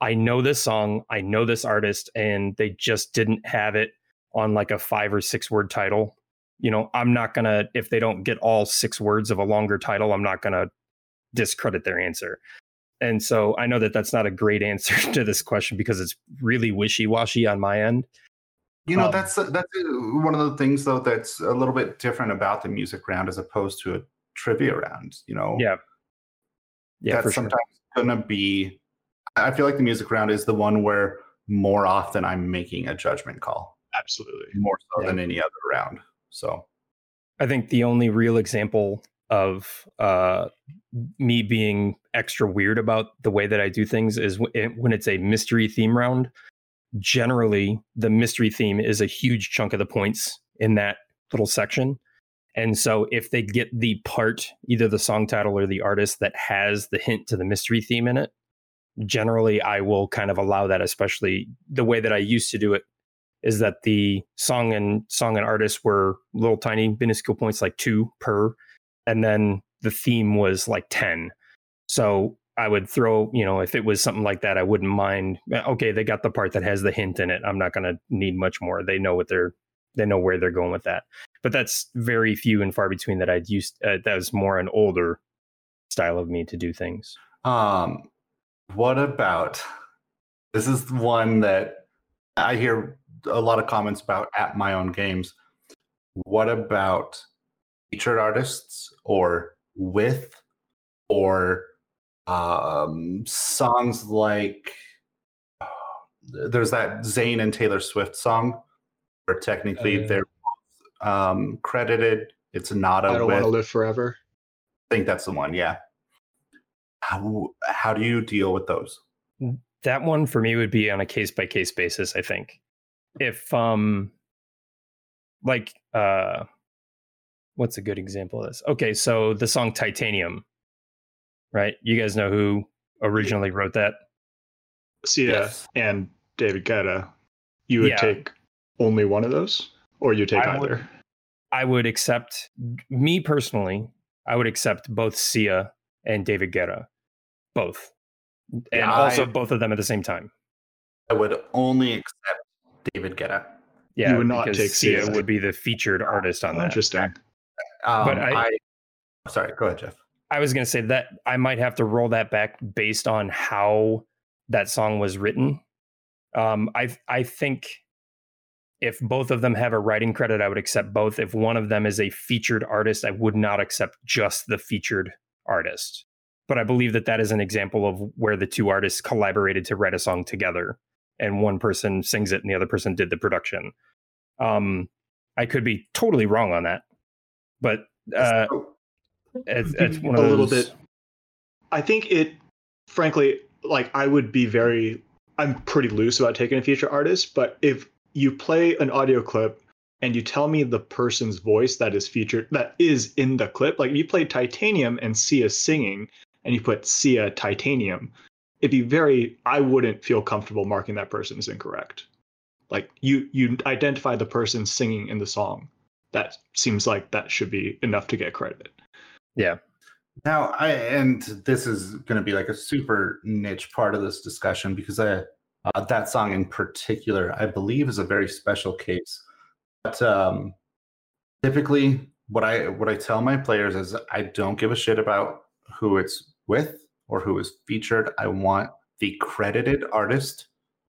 i know this song i know this artist and they just didn't have it on like a five or six word title. You know i'm not gonna if they don't get all six words of a longer title i'm not gonna discredit their answer. And so i know that that's not a great answer to this question because it's really wishy-washy on my end You know, Um, that's that's uh, one of the things though that's a little bit different about the music round as opposed to a trivia round. You know, yeah yeah that's for sure sometimes gonna be. I feel like the music round is the one where more often I'm making a judgment call, Absolutely. more so Yeah. than any other round. So I think the only real example of uh, me being extra weird about the way that I do things is w- it- when it's a mystery theme round. Generally, the mystery theme is a huge chunk of the points in that little section. And so, if they get the part, either the song title or the artist that has the hint to the mystery theme in it, generally I will kind of allow that, especially the way that I used to do it is that the song and song and artist were little tiny minuscule points like two per and then the theme was like 10 so i would throw you know if it was something like that i wouldn't mind eh, okay they got the part that has the hint in it i'm not going to need much more they know what they're they know where they're going with that but that's very few and far between that i'd used uh, that was more an older style of me to do things Um, what about this? Is one that I hear a lot of comments about at my own games. What about featured artists or with or um, songs like there's that Zayn and Taylor Swift song where technically Uh, they're um, credited. It's not a I don't want to live forever. I think that's the one. Yeah. How how do you deal with those? that one for me would be on a case by case basis i think if um like uh what's a good example of this okay so the song titanium right you guys know who originally wrote that Sia Yes. and David Guetta. You would Yeah. take only one of those, or you take I would- either. i would accept me personally i would accept both sia and david guetta both and Yeah, also I- both of them at the same time I would only accept David Guetta. yeah you would not take sia Sia. would be the featured artist on that Interesting. Um, But I- sorry, go ahead, Jeff. I was going to say that I might have to roll that back based on how that song was written. Um, I I think if both of them have a writing credit, I would accept both. If one of them is a featured artist, I would not accept just the featured artist. But I believe that that is an example of where the two artists collaborated to write a song together. and one person sings it and the other person did the production. Um, I could be totally wrong on that, but uh, it's, it's one of a little those- bit. I think it, frankly, like I would be very. I'm pretty loose about taking a feature artist, but if you play an audio clip and you tell me the person's voice that is featured that is in the clip, like if you play Titanium and Sia singing, and you put Sia Titanium, it'd be very. I wouldn't feel comfortable marking that person as incorrect. Like you, you identify the person singing in the song. That seems like that should be enough to get credit. Now, I and this is going to be like a super niche part of this discussion because I, uh, that song in particular, I believe, is a very special case. But um, typically, what I what I tell my players is I don't give a shit about who it's with or who is featured. I want the credited artist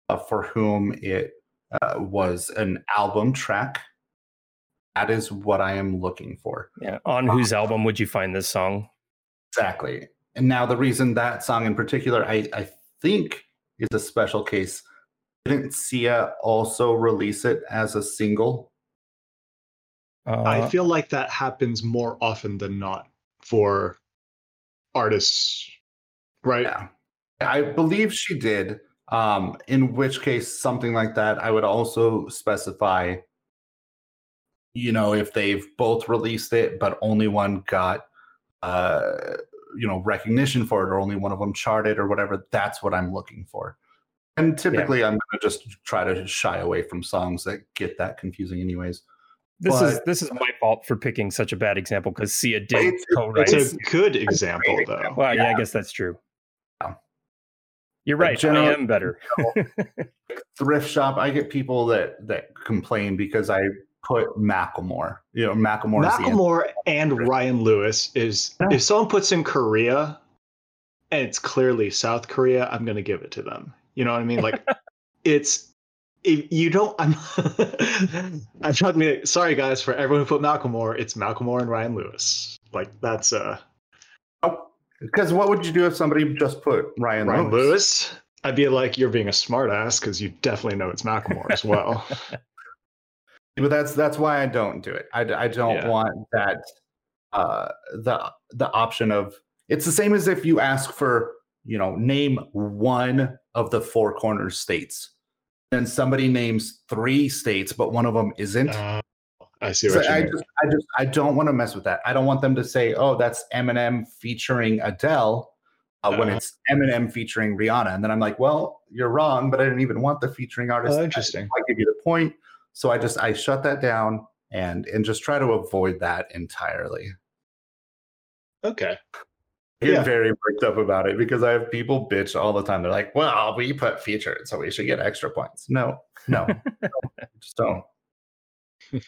uh, for whom it uh, was an album track. That is what I am looking for. yeah. On whose album would you find this song? Exactly. And now the reason that song in particular, I, I think, is a special case. Didn't Sia also release it as a single? Uh, I feel like that happens more often than not for artists, right? Yeah. I believe she did. Um, in which case, something like that, I would also specify, you know, if they've both released it, but only one got, uh, you know, recognition for it, or only one of them charted, or whatever. That's what I'm looking for. And typically, I'm going to just try to shy away from songs that get that confusing, anyways. this is this is my fault for picking such a bad example because Sia did It's- co-write. It's a good example, though. example. Well, yeah. I guess that's true. Yeah. You're right. generally- I am better. thrift shop, I get people that that complain because I put Macklemore. You know, Macklemore. is. Macklemore and Ryan Lewis is Yeah. if someone puts in Korea and it's clearly South Korea, I'm gonna give it to them. You know what I mean? Like it's if you don't I'm I'm trying to be sorry guys for everyone who put Macklemore, it's Macklemore and Ryan Lewis. Like that's uh Because what would you do if somebody just put Ryan, Ryan Lewis? Lewis. I'd be like, you're being a smartass because you definitely know it's Macklemore as well. But that's that's why I don't do it. I, I don't Yeah. want that uh the the option of it's the same as if you ask for you know name one of the four corners states then somebody names three states but one of them isn't Uh, I see So I mean. just, I just, I don't want to mess with that. I don't want them to say, "Oh, that's Eminem featuring Adele," uh, when Uh-huh. it's Eminem featuring Rihanna, and then I'm like, "Well, you're wrong," but I didn't even want the featuring artist. Oh, interesting. I give you the point, so I just I shut that down and and just try to avoid that entirely. Okay. I get Yeah. very worked up about it because I have people bitch all the time. They're like, "Well, we put featured, so we should get extra points." No, no, no just don't.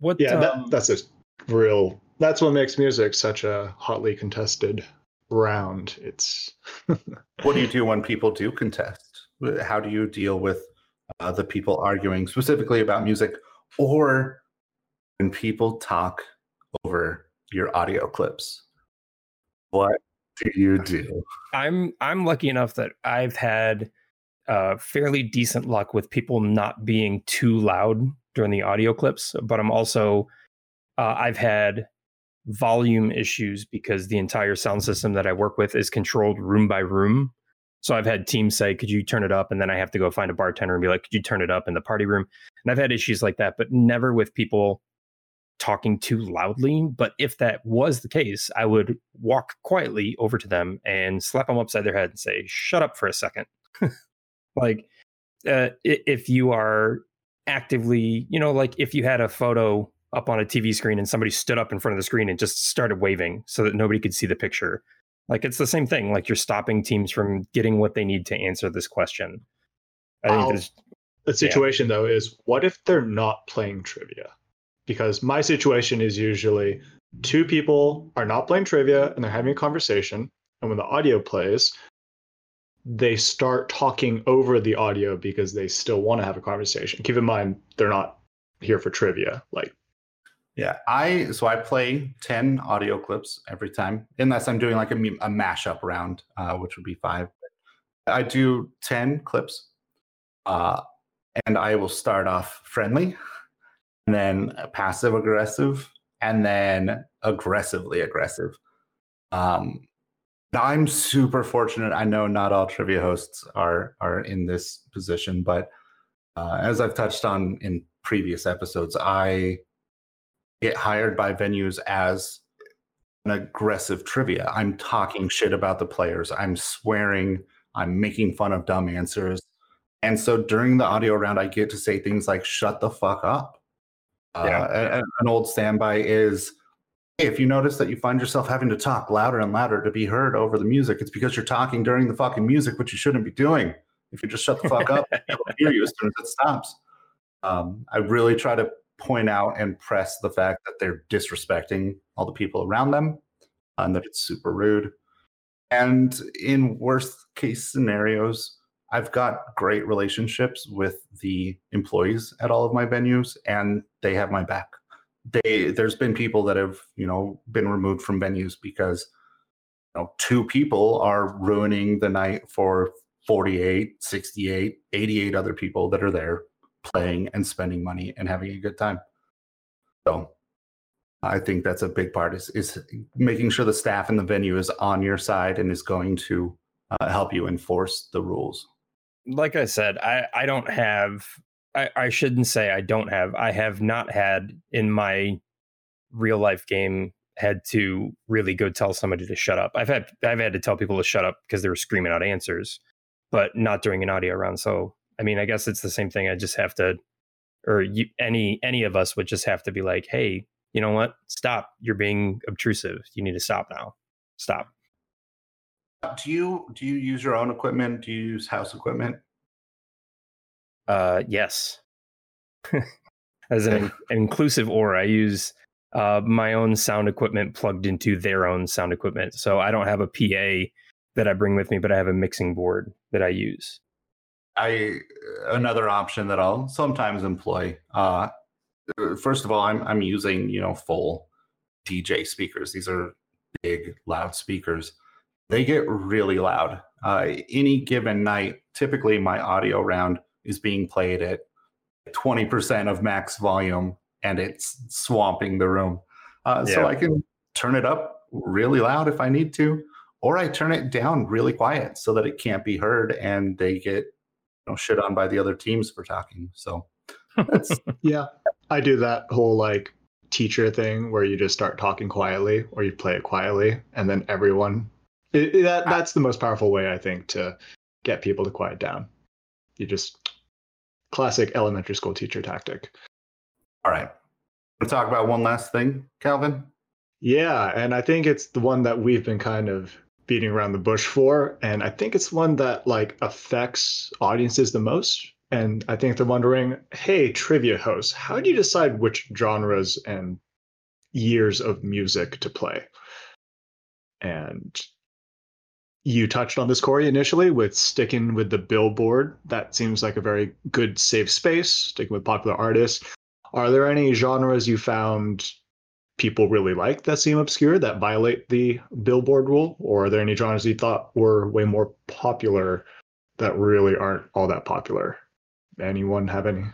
What? Yeah, um, that, that's a real. That's what makes music such a hotly contested round. It's what do you do when people do contest? How do you deal with uh, the people arguing specifically about music, or when people talk over your audio clips? What do you do? I'm I'm lucky enough that I've had uh, fairly decent luck with people not being too loud during the audio clips, but I'm also uh, I've had volume issues because the entire sound system that I work with is controlled room by room. So I've had teams say, "Could you turn it up?" and then I have to go find a bartender and be like, "Could you turn it up in the party room?" And I've had issues like that, but never with people talking too loudly. But if that was the case, I would walk quietly over to them and slap them upside their head and say, "Shut up for a second. like, uh, if you are actively, you know, like if you had a photo up on a TV screen and somebody stood up in front of the screen and just started waving so that nobody could see the picture. Like it's the same thing. Like you're stopping teams from getting what they need to answer this question. I think I'll- there's the situation though is what if they're not playing trivia? Because my situation is usually two people are not playing trivia and they're having a conversation, and when the audio plays, they start talking over the audio because they still want to have a conversation. Keep in mind they're not here for trivia. Like Yeah, I so I play ten audio clips every time, unless I'm doing like a, a mashup round, uh, which would be five. I do 10 clips. Uh, and I will start off friendly, and then passive aggressive, and then aggressively aggressive. Um, I'm super fortunate. I know not all trivia hosts are are in this position, but uh, as I've touched on in previous episodes, I get hired by venues as an aggressive trivia. I'm talking shit about the players. I'm swearing. I'm making fun of dumb answers. And so during the audio round, I get to say things like "shut the fuck up." Yeah. Uh, an old standby is if you notice that you find yourself having to talk louder and louder to be heard over the music, it's because you're talking during the fucking music, which you shouldn't be doing. If you just shut the fuck up, people hear you as soon as it stops. Um, I really try to point out and press the fact that they're disrespecting all the people around them uh, and that it's super rude. And in worst case scenarios, I've got great relationships with the employees at all of my venues and they have my back. They there's been people that have, you know, been removed from venues because you know, two people are ruining the night for 48, 68, 88 other people that are there playing and spending money and having a good time. So I think that's a big part is is making sure the staff in the venue is on your side and is going to uh, help you enforce the rules. Like I said, I I don't have. I, I shouldn't say I don't have. I have not had in my real life game had to really go tell somebody to shut up. I've had I've had to tell people to shut up because they were screaming out answers, but not during an audio round. So I mean, I guess it's the same thing. I just have to, or you, any any of us would just have to be like, hey, you know what? Stop. You're being obtrusive. You need to stop now. Stop. Do you do you use your own equipment? Do you use house equipment? Uh, yes. As an, an inclusive or, I use uh, my own sound equipment plugged into their own sound equipment. So I don't have a PA that I bring with me, but I have a mixing board that I use. I another option that I'll sometimes employ. Uh, first of all, I'm I'm using you know full DJ speakers. These are big, loud speakers. They get really loud. Uh, any given night, typically my audio round is being played at 20% of max volume, and it's swamping the room. Uh, So I can turn it up really loud if I need to, or I turn it down really quiet so that it can't be heard, and they get know, shit on by the other teams for talking. So that's Yeah, I do that whole like teacher thing where you just start talking quietly or you play it quietly, and then everyone. It, it- that ah. that's the most powerful way I think to get people to quiet down. You just classic elementary school teacher tactic. all right. We'll talk about one last thing, Calvin. Yeah, and I think it's the one that we've been kind of beating around the bush for, and I think it's one that like affects audiences the most. And I think they're wondering, hey, trivia hosts, how do you decide which genres and years of music to play? And you touched on this, Corey, initially with sticking with the Billboard. That seems like a very good safe space, sticking with popular artists. Are there any genres you found people really like that seem obscure that violate the Billboard rule? Or are there any genres you thought were way more popular that really aren't all that popular? Anyone have any?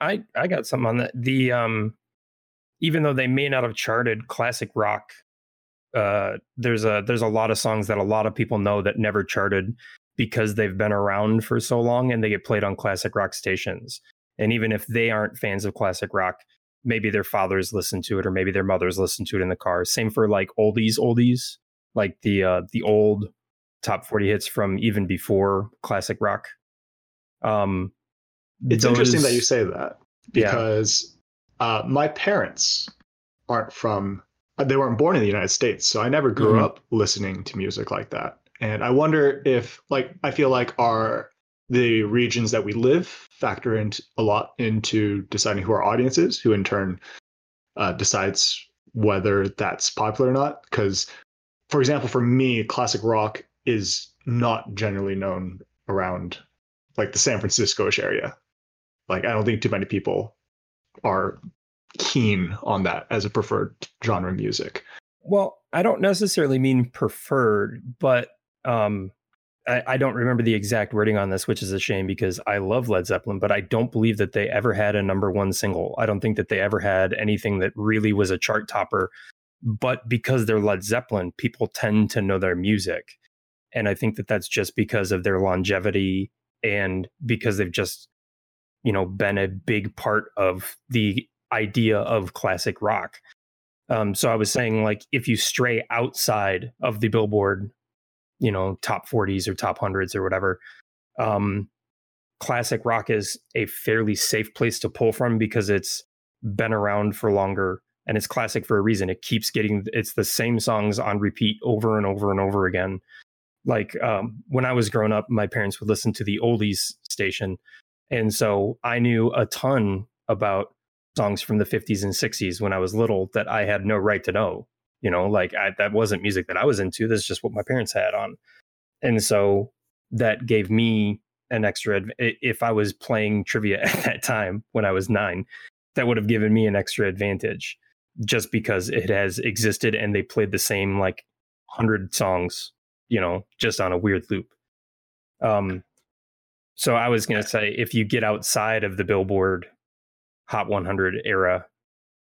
I I got something on that. The um, even though they may not have charted classic rock, uh, there's a there's a lot of songs that a lot of people know that never charted because they've been around for so long and they get played on classic rock stations. And even if they aren't fans of classic rock, maybe their fathers listen to it or maybe their mothers listen to it in the car. Same for like oldies, oldies, like the uh, the old top 40 hits from even before classic rock. Um, It's interesting that you say that Yeah. because uh, my parents aren't from, uh, they weren't born in the United States. So I never grew Mhm. up listening to music like that. And I wonder if, like, I feel like our, the regions that we live factor into a lot into deciding who our audience is, who in turn uh, decides whether that's popular or not. Because, for example, for me, classic rock is not generally known around like the San Francisco-ish area. Like I don't think too many people are keen on that as a preferred genre of music. Well, I don't necessarily mean preferred, but um, I, I don't remember the exact wording on this, which is a shame because I love Led Zeppelin, but I don't believe that they ever had a number one single. I don't think that they ever had anything that really was a chart topper. But because they're Led Zeppelin, people tend to know their music. And I think that that's just because of their longevity and because they've just, you know, been a big part of the idea of classic rock. Um, so I was saying, like, if you stray outside of the Billboard you know top 40s or top hundreds or whatever. Um classic rock is a fairly safe place to pull from because it's been around for longer and it's classic for a reason. It keeps getting it's the same songs on repeat over and over and over again. Like um, when i was growing up my parents would listen to the oldies station. And so i knew a ton about songs from the 50s and 60s when i was little that i had no right to know you know like I, that wasn't music that i was into that's just what my parents had on. And so that gave me an extra if i was playing trivia at that time when i was nine that would have given me an extra advantage just because it has existed and they played the same like 100 songs you know just on a weird loop. Um so i was going to say if you get outside of the billboard hot 100 era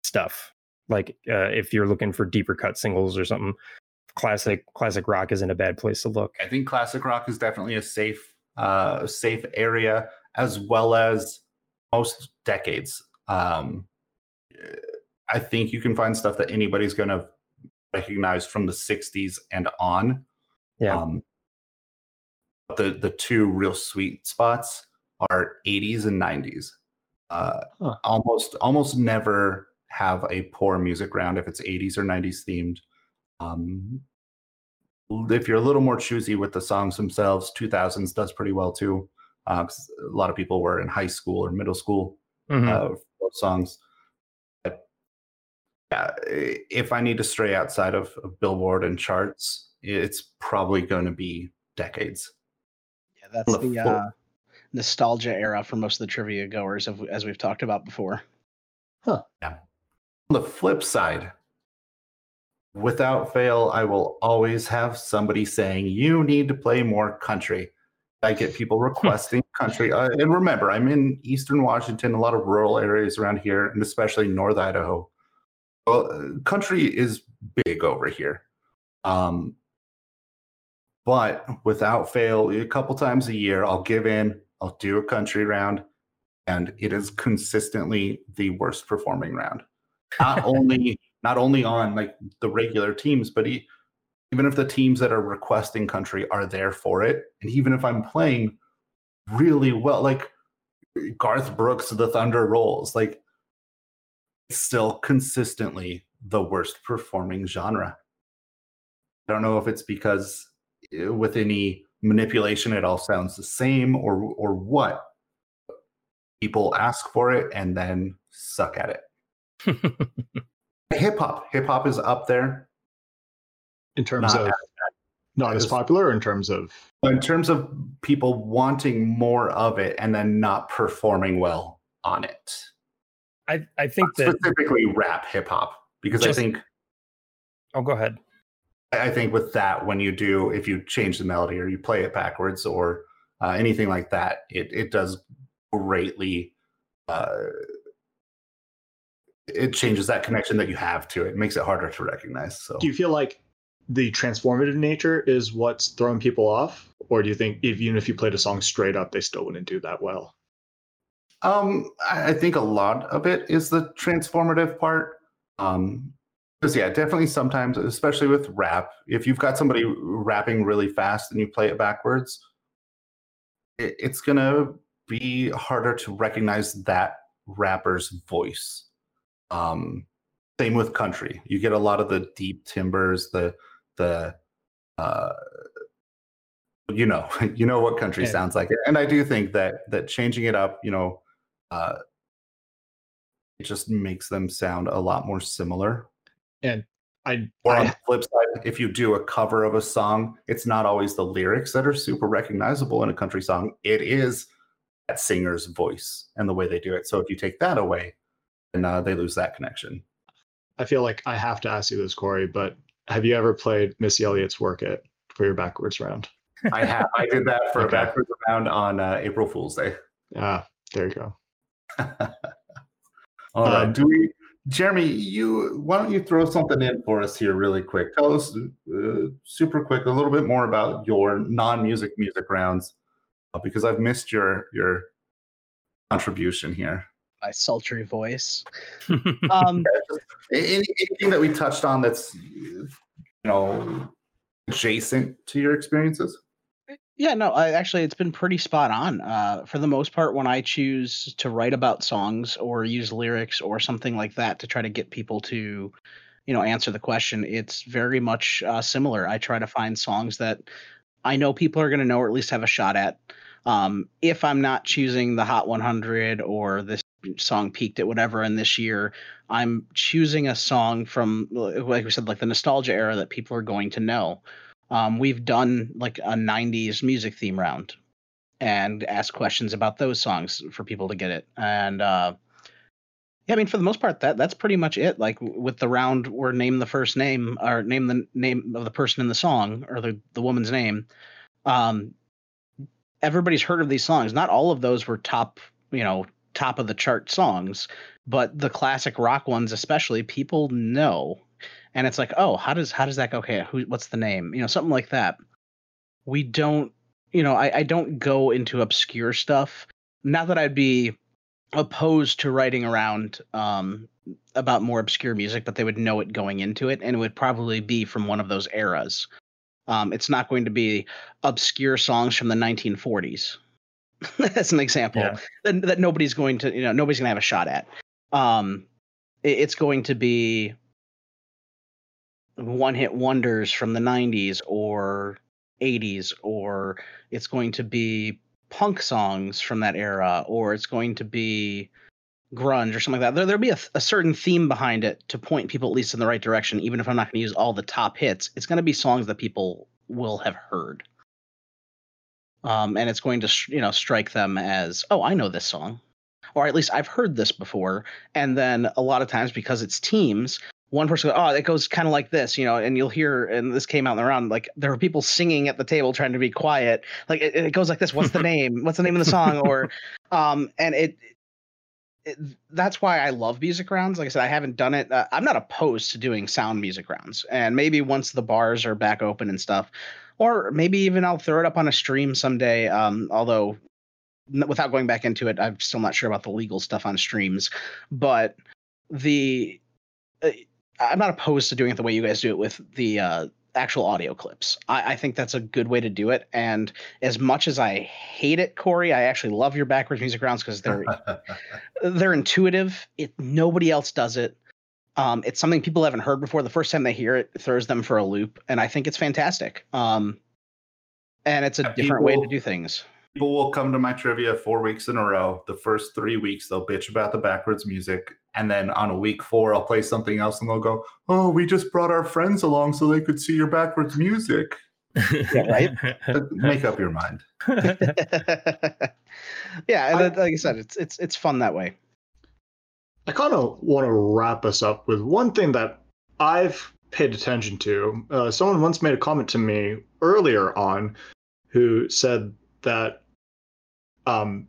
stuff like uh, if you're looking for deeper cut singles or something, classic classic rock isn't a bad place to look. I think classic rock is definitely a safe uh, safe area as well as most decades. Um, I think you can find stuff that anybody's going to recognize from the 60s and on. Yeah. Um, the the two real sweet spots are 80s and 90s. Uh, huh. Almost almost never have a poor music round if it's 80s or 90s themed. Um, if you're a little more choosy with the songs themselves, 2000s does pretty well too. Uh, a lot of people were in high school or middle school mm-hmm. uh, for songs. But, yeah, if I need to stray outside of, of Billboard and charts, it's probably going to be decades. Yeah, that's the, the uh, nostalgia era for most of the trivia goers, as we've talked about before. Huh. Yeah. On the flip side, without fail, I will always have somebody saying, You need to play more country. I get people requesting country. Uh, and remember, I'm in Eastern Washington, a lot of rural areas around here, and especially North Idaho. Well, uh, country is big over here. Um, but without fail, a couple times a year, I'll give in, I'll do a country round, and it is consistently the worst performing round not only not only on like the regular teams, but he, even if the teams that are requesting country are there for it, and even if I'm playing really well, like Garth Brooks, the Thunder Rolls, like still consistently the worst performing genre. I don't know if it's because eh, with any manipulation it all sounds the same or or what. People ask for it and then suck at it hip hop. Hip hop is up there. In terms not of not as popular, in terms of in terms of people wanting more of it and then not performing well on it. I I think not that specifically rap hip hop because just, I think. Oh, go ahead. I think with that, when you do, if you change the melody or you play it backwards or uh, anything like that, it it does greatly uh, it changes that connection that you have to it. it makes it harder to recognize. So do you feel like the transformative nature is what's throwing people off? Or do you think if, even if you played a song straight up, they still wouldn't do that well? Um, I think a lot of it is the transformative part. Um, because yeah, definitely sometimes, especially with rap, if you've got somebody rapping really fast and you play it backwards, it, it's gonna be harder to recognize that rapper's voice. Um, same with country. You get a lot of the deep timbers, the the uh, you know, you know what country yeah. sounds like. And I do think that that changing it up, you know, uh, it just makes them sound a lot more similar. And I, or on I, the flip side, if you do a cover of a song, it's not always the lyrics that are super recognizable in a country song. It is that singer's voice and the way they do it. So if you take that away, and uh, they lose that connection. I feel like I have to ask you this, Corey, but have you ever played Missy Elliott's "Work It" for your backwards round? I have. I did that for Okay. a backwards round on uh, April Fool's Day. Ah, there you go. All right. Um, Do we, Jeremy? You why don't you throw something in for us here, really quick? Tell us uh, super quick a little bit more about your non-music music rounds, uh, because I've missed your your contribution here. My sultry voice. Um, Anything that we touched on that's you know adjacent to your experiences? Yeah, no, I, actually, it's been pretty spot on. Uh, for the most part, when I choose to write about songs or use lyrics or something like that to try to get people to, you know, answer the question, it's very much uh, similar. I try to find songs that I know people are going to know or at least have a shot at. Um, if I'm not choosing the Hot 100 or this song peaked at whatever and this year, I'm choosing a song from, like we said, like the nostalgia era that people are going to know. Um, we've done like a 90s music theme round and asked questions about those songs for people to get it. And uh yeah i mean for the most part that that's pretty much it. Like with the round where name the first name or name the name of the person in the song or the the woman's name um everybody's heard of these songs. Not all of those were top you know top of the chart songs but the classic rock ones especially people know. And it's like oh how does how does that go? Okay who what's the name? You know something like that. We don't you know i, I don't go into obscure stuff. Not that i'd be opposed to writing around um about more obscure music but they would know it going into it and it would probably be from one of those eras. Um it's not going to be obscure songs from the 1940s as an example Yeah. that, that nobody's going to you know nobody's going to have a shot at. Um it- it's going to be one hit wonders from the 90s or 80s or it's going to be punk songs from that era or it's going to be grunge or something like that. There, there'll be a, a certain theme behind it to point people at least in the right direction even if i'm not going to use all the top hits. It's going to be songs that people will have heard um, and it's going to you know strike them as oh i know this song or at least i've heard this before and then a lot of times because it's teams one person goes, oh, it goes kind of like this, you know, and you'll hear, and this came out in the round, like there were people singing at the table trying to be quiet. Like it, it goes like this. What's the name? What's the name of the song? Or, um, and it, it, that's why I love music rounds. Like I said, I haven't done it. Uh, I'm not opposed to doing sound music rounds. And maybe once the bars are back open and stuff, or maybe even I'll throw it up on a stream someday. Um, although n- without going back into it, I'm still not sure about the legal stuff on streams, but the, uh, I'm not opposed to doing it the way you guys do it with the uh, actual audio clips. I, I think that's a good way to do it. And as much as I hate it, Corey, I actually love your backwards music rounds because they're they're intuitive. It nobody else does it. Um, it's something people haven't heard before. The first time they hear it, it throws them for a loop, and I think it's fantastic. Um, and it's a Yeah, different way to do things. People will come to my trivia four weeks in a row. The first three weeks, they'll bitch about the backwards music. And then on a week four, I'll play something else and they'll go, Oh, we just brought our friends along so they could see your backwards music. Yeah, right? Make up your mind. yeah, and I- like I said, it's it's it's fun that way. I kind of want to wrap us up with one thing that I've paid attention to. Uh, someone once made a comment to me earlier on who said that um,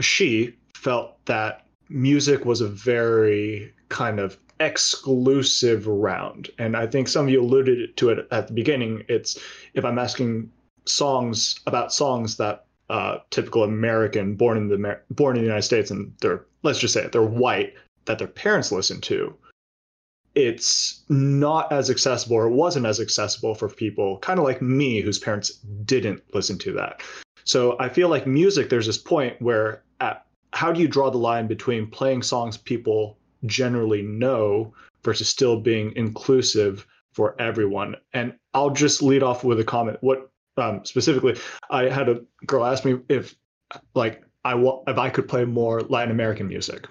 she felt that music was a very kind of exclusive round. And I think some of you alluded to it at the beginning. It's if I'm asking songs about songs that uh, typical American born in the born in the United States and they're let's just say it, they're white that their parents listen to, it's not as accessible or wasn't as accessible for people kind of like me whose parents didn't listen to that. So I feel like music, there's this point where at, how do you draw the line between playing songs people generally know versus still being inclusive for everyone? And I'll just lead off with a comment. What um, specifically, I had a girl ask me if like I wa- if I could play more Latin American music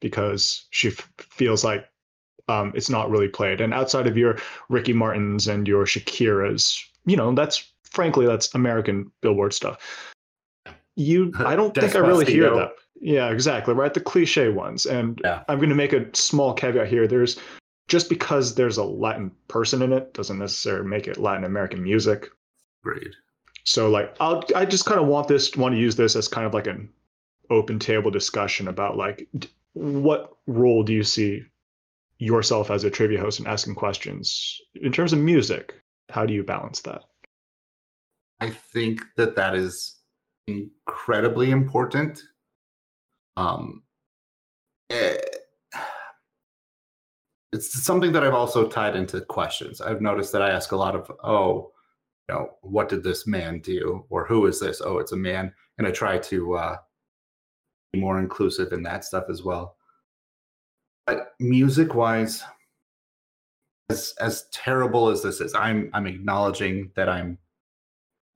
because she f- feels like um, it's not really played. And outside of your Ricky Martins and your Shakiras, you know, that's frankly that's American Billboard stuff. You, I don't think I really hear that. Yeah, exactly. Right, the cliche ones. And Yeah. I'm going to make a small caveat here. There's just because there's a Latin person in it doesn't necessarily make it Latin American music. Agreed. So like I'll I just kind of want this want to use this as kind of like an open table discussion about like what role do you see yourself as a trivia host and asking questions? In terms of music how do you balance that? I think that that is incredibly important. Um eh, it's something that i've also tied into questions. I've noticed that i ask a lot of oh you know what did this man do? Or who is this? Oh it's a man. And i try to uh more inclusive in that stuff as well. But music wise as as terrible as this is i'm i'm acknowledging that i'm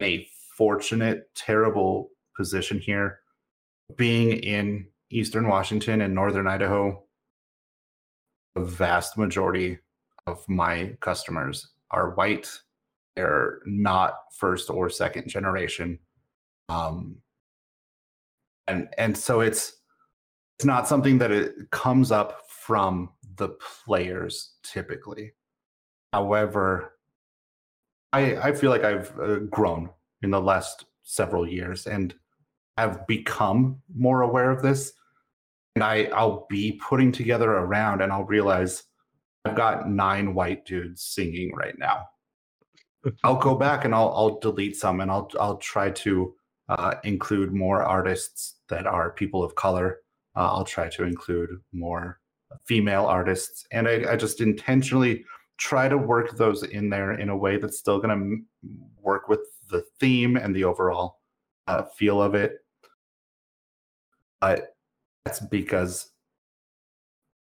a fortunate terrible position here. Being in eastern washington and northern idaho the vast majority of my customers are white. They're not first or second generation. Um and and so it's it's not something that it comes up from the players typically. However, I I feel like I've uh, grown in the last several years and have become more aware of this. And I I'll be putting together a round and I'll realize I've got nine white dudes singing right now. I'll go back and I'll I'll delete some and I'll I'll try to uh, include more artists that are people of color. Uh, I'll try to include more female artists, and I, I, just intentionally try to work those in there in a way that's still going to m- work with the theme and the overall uh, feel of it. But that's because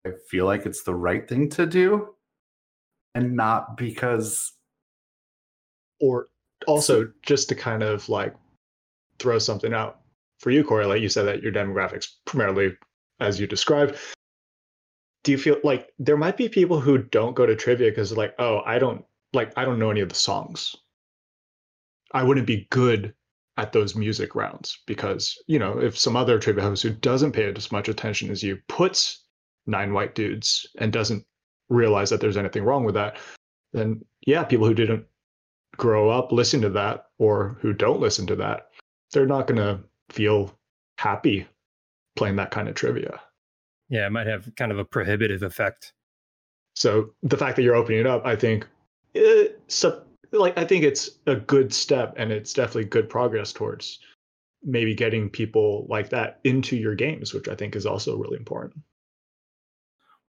I feel like it's the right thing to do, and not because. Or also just to kind of like throw something out for you, Corey. Like you said that your demographics primarily, as you described, do you feel like there might be people who don't go to trivia because like oh i don't like i don't know any of the songs i wouldn't be good at those music rounds because you know if some other trivia host who doesn't pay as much attention as you puts nine white dudes and doesn't realize that there's anything wrong with that then yeah people who didn't grow up listening to that or who don't listen to that they're not going to feel happy playing that kind of trivia yeah, it might have kind of a prohibitive effect. So the fact that you're opening it up, I think, it, so, like I think it's a good step, and it's definitely good progress towards maybe getting people like that into your games, which I think is also really important.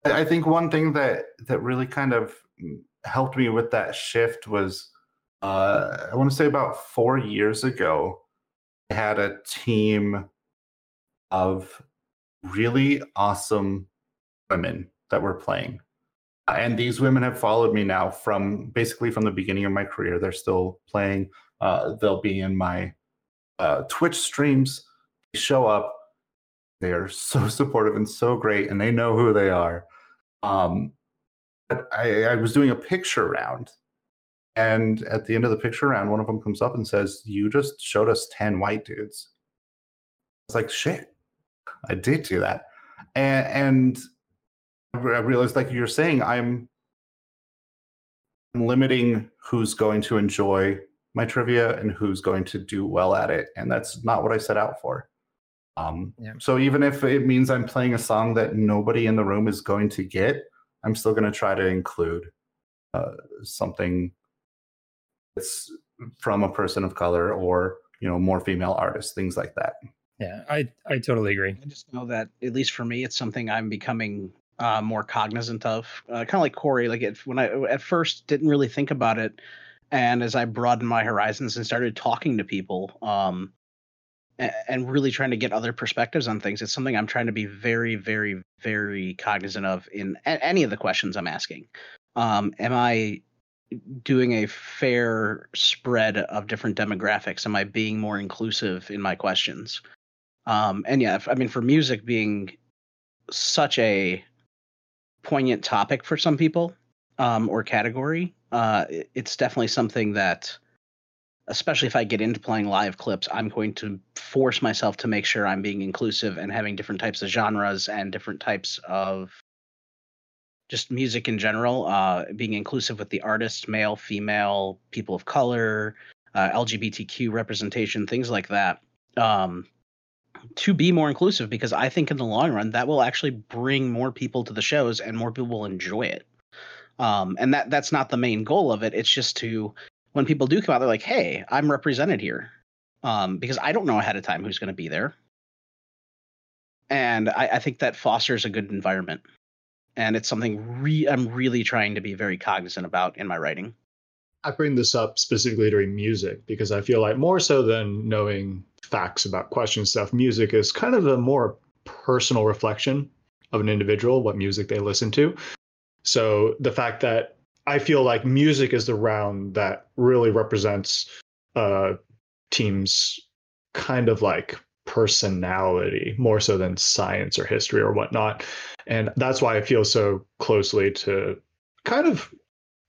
I think one thing that that really kind of helped me with that shift was uh, I want to say about four years ago, I had a team of really awesome women that were playing. And these women have followed me now from basically from the beginning of my career. They're still playing. Uh, they'll be in my uh, Twitch streams. They show up. They are so supportive and so great, and they know who they are. Um, I, I was doing a picture round, and at the end of the picture round, one of them comes up and says, "You just showed us ten white dudes." It's like shit. I did do that, and, and I realized, like you're saying, I'm limiting who's going to enjoy my trivia and who's going to do well at it, and that's not what I set out for. Um, yeah. So even if it means I'm playing a song that nobody in the room is going to get, I'm still going to try to include uh, something that's from a person of color or you know more female artists, things like that. Yeah, I I totally agree. I just know that at least for me, it's something I'm becoming uh, more cognizant of. Uh, kind of like Corey, like it, when I at first didn't really think about it, and as I broadened my horizons and started talking to people, um, and, and really trying to get other perspectives on things, it's something I'm trying to be very, very, very cognizant of in a- any of the questions I'm asking. Um, am I doing a fair spread of different demographics? Am I being more inclusive in my questions? Um, and yeah, I mean, for music being such a poignant topic for some people um, or category, uh, it's definitely something that, especially if I get into playing live clips, I'm going to force myself to make sure I'm being inclusive and having different types of genres and different types of just music in general, uh, being inclusive with the artists, male, female, people of color, uh, LGBTQ representation, things like that, um, to be more inclusive. Because I think in the long run, that will actually bring more people to the shows and more people will enjoy it. Um, and that that's not the main goal of it. It's just to when people do come out, they're like, "Hey, I'm represented here," um, because I don't know ahead of time who's going to be there, and I, I think that fosters a good environment and it's something re- I'm really trying to be very cognizant about in my writing. I bring this up specifically during music because I feel like more so than knowing facts about question stuff, music is kind of a more personal reflection of an individual, what music they listen to. So the fact that I feel like music is the round that really represents uh, teams kind of like personality more so than science or history or whatnot. And that's why I feel so closely to kind of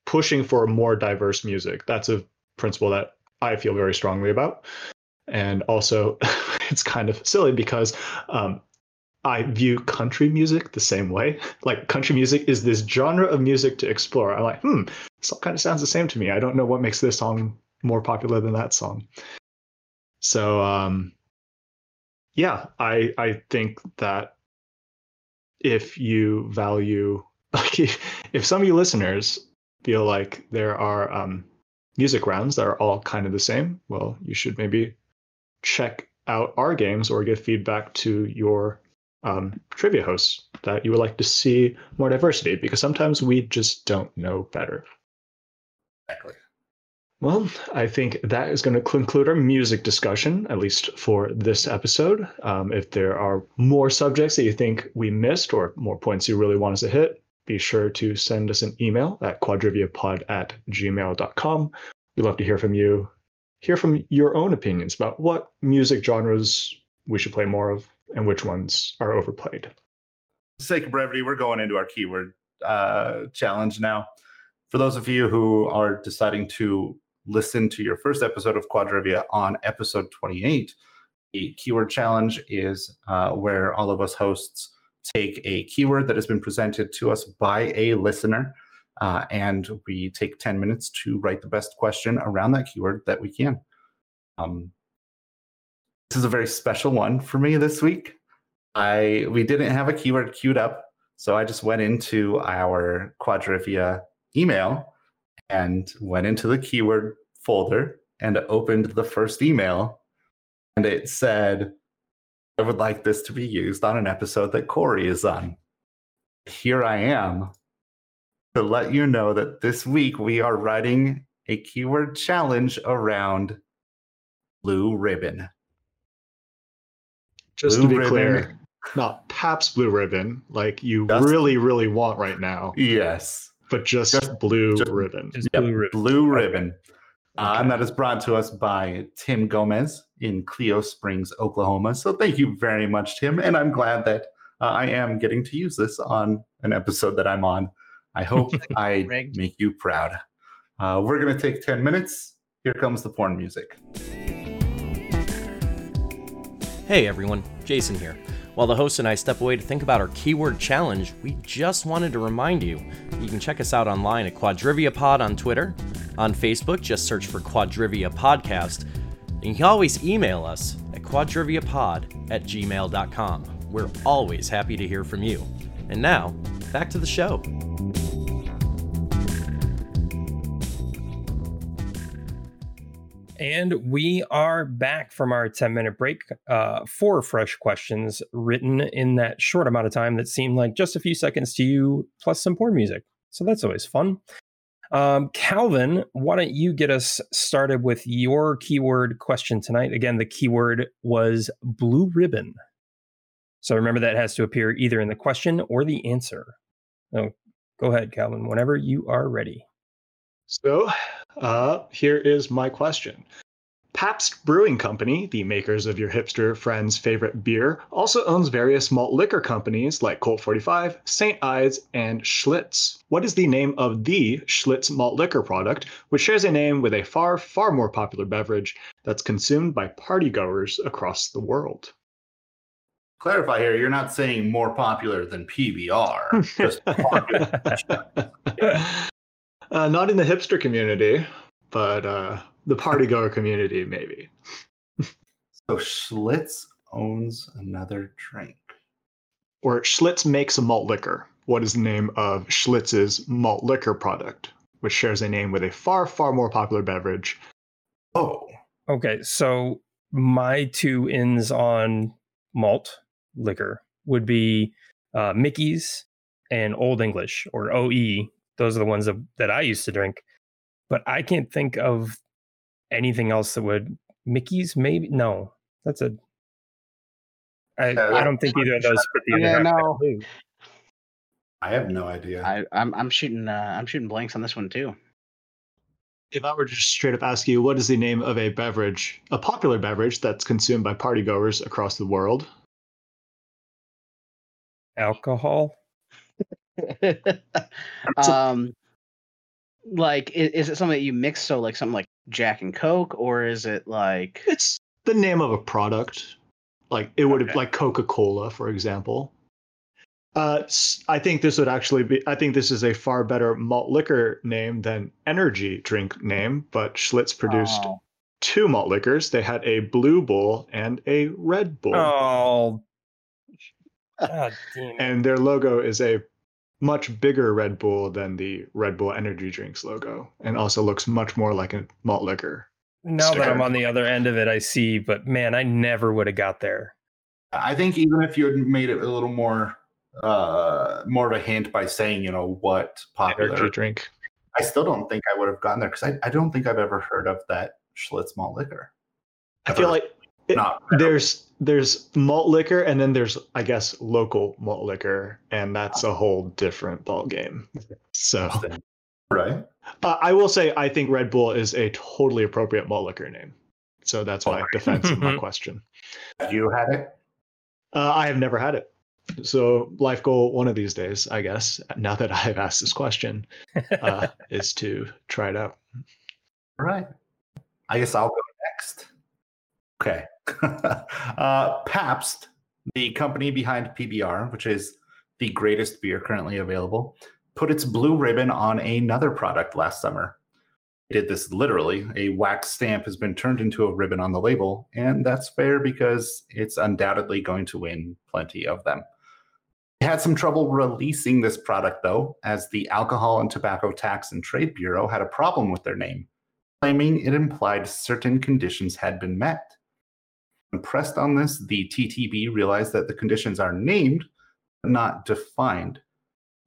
pushing for more diverse music. That's a principle that I feel very strongly about. And also, it's kind of silly because um, I view country music the same way. Like, country music is this genre of music to explore. I'm like, hmm, this all kind of sounds the same to me. I don't know what makes this song more popular than that song. So, um, yeah, I I think that if you value like if, if some of you listeners feel like there are um, music rounds that are all kind of the same, well, you should maybe check out our games or give feedback to your um, trivia hosts that you would like to see more diversity because sometimes we just don't know better. Exactly. Well, I think that is going to conclude our music discussion, at least for this episode. Um, if there are more subjects that you think we missed or more points you really want us to hit, be sure to send us an email at quadriviapod at gmail.com. We'd love to hear from you, hear from your own opinions about what music genres we should play more of and which ones are overplayed. For the sake of brevity, we're going into our keyword uh, challenge now. For those of you who are deciding to listen to your first episode of Quadrivia on episode 28. The keyword challenge is uh, where all of us hosts take a keyword that has been presented to us by a listener, uh, and we take 10 minutes to write the best question around that keyword that we can. Um, this is a very special one for me this week. I we didn't have a keyword queued up, so I just went into our Quadrivia email and went into the keyword folder and opened the first email. And it said, I would like this to be used on an episode that Corey is on. Here I am to let you know that this week we are writing a keyword challenge around blue ribbon. Just blue to be ribbon. clear, not Pabst blue ribbon, like you just, really, really want right now. Yes but just, just blue just, ribbon. Just yep, blue ribbon. Blue ribbon. Okay. Uh, and that is brought to us by Tim Gomez in Cleo Springs, Oklahoma. So thank you very much, Tim. And I'm glad that uh, I am getting to use this on an episode that I'm on. I hope I make you proud. Uh, we're going to take 10 minutes. Here comes the porn music. Hey everyone, Jason here. While the host and I step away to think about our keyword challenge, we just wanted to remind you you can check us out online at Quadrivia Pod on Twitter. On Facebook, just search for Quadrivia Podcast. And you can always email us at quadriviapod at gmail.com. We're always happy to hear from you. And now, back to the show. And we are back from our 10 minute break. Uh, four fresh questions written in that short amount of time that seemed like just a few seconds to you, plus some porn music. So that's always fun. Um, Calvin, why don't you get us started with your keyword question tonight? Again, the keyword was blue ribbon. So remember that has to appear either in the question or the answer. So go ahead, Calvin, whenever you are ready. So uh, here is my question. Pabst Brewing Company, the makers of your hipster friend's favorite beer, also owns various malt liquor companies like Colt 45, St. Ides, and Schlitz. What is the name of the Schlitz malt liquor product, which shares a name with a far, far more popular beverage that's consumed by partygoers across the world? Clarify here, you're not saying more popular than PBR, just popular. Uh, not in the hipster community, but uh, the party goer community, maybe. So Schlitz owns another drink. Or Schlitz makes a malt liquor. What is the name of Schlitz's malt liquor product, which shares a name with a far, far more popular beverage? Oh, Okay, so my two ins on malt liquor would be uh, Mickey's and Old English or OE. Those are the ones that, that I used to drink. But I can't think of anything else that would. Mickey's, maybe? No, that's a. I, Yeah, I don't think either of those fit the Yeah, no. I have no idea. I, I'm I'm shooting uh, I'm shooting blanks on this one too. If I were to just straight up ask you, what is the name of a beverage, a popular beverage that's consumed by partygoers across the world? Alcohol? um, like is, is it something that you mix? So like something like Jack and Coke, or is it like It's the name of a product. Like it would have, Okay. like Coca Cola, for example. Uh, s- I think this would actually be. I think this is a far better malt liquor name than energy drink name. But Schlitz produced two malt liquors. They had a Blue Bull and a Red Bull, Oh. God and their logo is a much bigger Red Bull than the Red Bull energy drinks logo, and also looks much more like a malt liquor. Now that I'm on the other end of it, I see, but man, I never would have got there. I think even if you had made it a little more uh more of a hint by saying, you know, what popular Energy drink. I still don't think I would have gotten there because I, I don't think I've ever heard of that Schlitz malt liquor. I feel like it- Not there's there's malt liquor and then there's I guess local malt liquor and that's a whole different ball game. So right. uh, I will say I think Red Bull is a totally appropriate malt liquor name. So that's my Alright. defense of my question. Have you had it? Uh, I have never had it. So life goal one of these days, I guess, now that I've asked this question, uh, is to try it out. Right. I guess I'll go next. Okay. uh, Pabst, the company behind PBR, which is the greatest beer currently available, put its blue ribbon on another product last summer. It did this literally. A wax stamp has been turned into a ribbon on the label, and that's fair because it's undoubtedly going to win plenty of them. Had some trouble releasing this product, though, as the Alcohol and Tobacco Tax and Trade Bureau had a problem with their name claiming it implied certain conditions had been met. When pressed on this, the TTB realized that the conditions are named, but not defined.